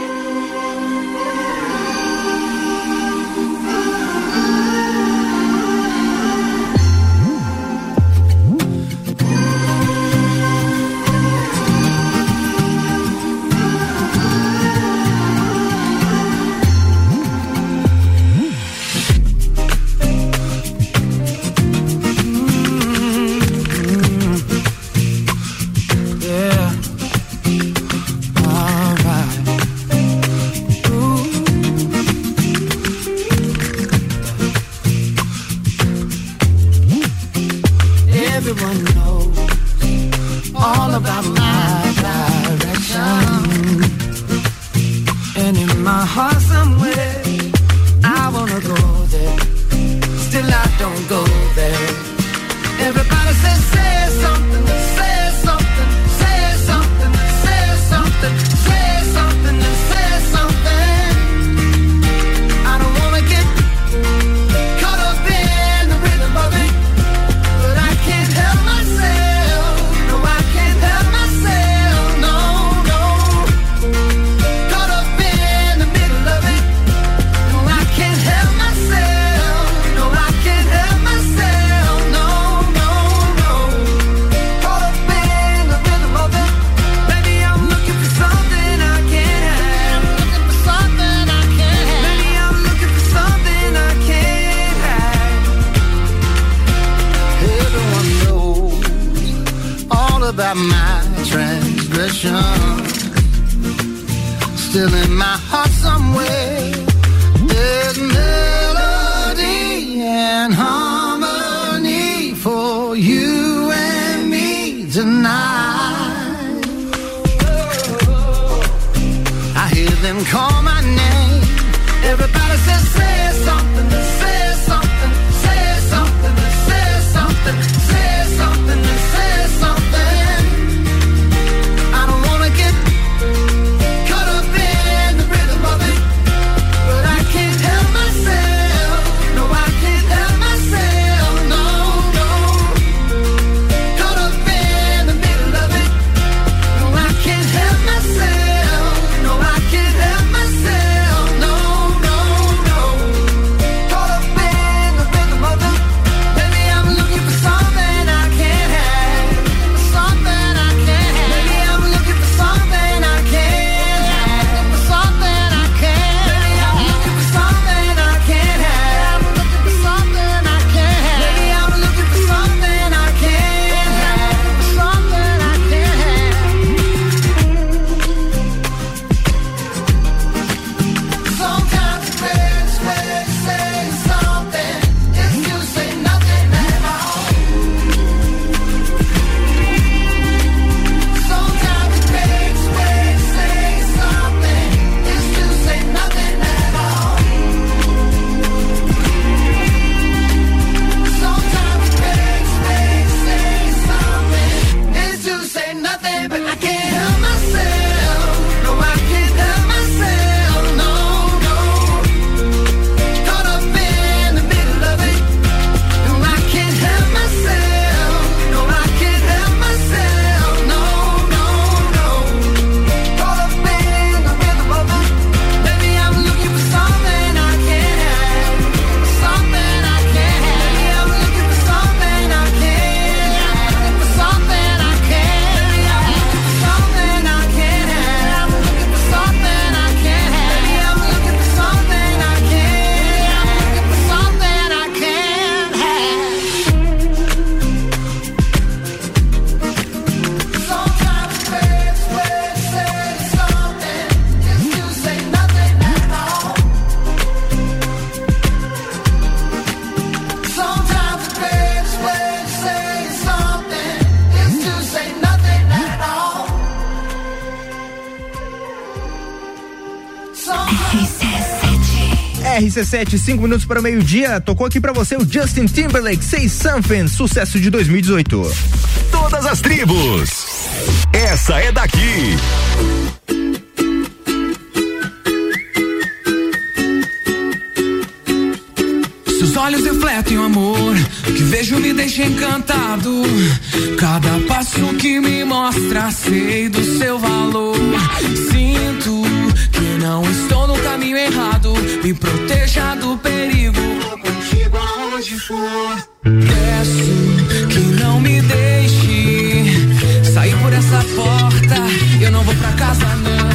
17, 5 minutos para o meio-dia. Tocou aqui para você o Justin Timberlake, Say Something, sucesso de 2018. Todas as tribos. Essa é daqui. Seus olhos refletem o amor que vejo me deixa encantado. Cada passo que me mostra sei do seu valor. Sinto não estou no caminho errado, me proteja do perigo. Vou contigo aonde for. Peço que não me deixe sair por essa porta. Eu não vou pra casa, não.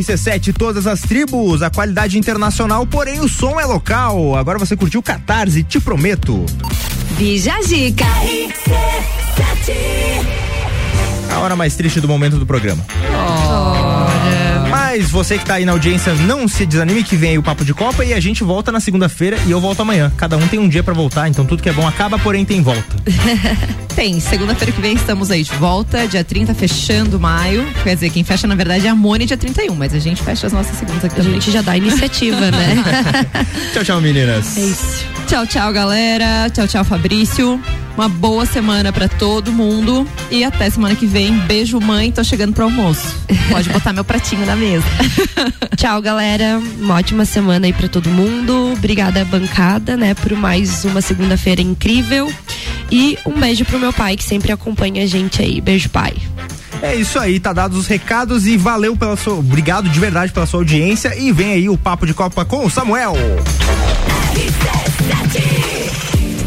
RC7, todas as tribos, a qualidade internacional, porém o som é local. Agora você curtiu Catarse, te prometo. Bija Zica. A hora mais triste do momento do programa. Mas você que tá aí na audiência, não se desanime que vem aí o Papo de Copa e a gente volta na segunda-feira e eu volto amanhã. Cada um tem um dia pra voltar, então tudo que é bom acaba, porém tem volta. *laughs* Tem, segunda-feira que vem estamos aí de volta, dia 30, fechando maio. Quer dizer, quem fecha na verdade é a Mone dia 31, mas a gente fecha as nossas segundas aqui A gente já dá iniciativa, né? *laughs* tchau, tchau, meninas. É isso. Tchau, tchau, galera. Tchau, tchau, Fabrício. Uma boa semana pra todo mundo e até semana que vem. Beijo, mãe. Tô chegando pro almoço. Pode botar meu pratinho na mesa. *laughs* Tchau, galera. Uma ótima semana aí pra todo mundo. Obrigada, bancada, né, por mais uma segunda-feira incrível. E um beijo pro meu pai, que sempre acompanha a gente aí. Beijo, pai. É isso aí, tá dados os recados e valeu pela sua. Obrigado de verdade pela sua audiência. E vem aí o Papo de Copa com o Samuel.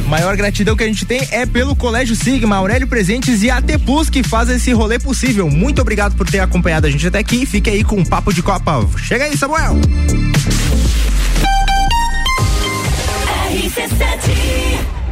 Maior gratidão que a gente tem é pelo Colégio Sigma, Aurélio Presentes e AT Plus que faz esse rolê possível. Muito obrigado por ter acompanhado a gente até aqui. Fique aí com o Papo de Copa. Chega aí, Samuel. RC7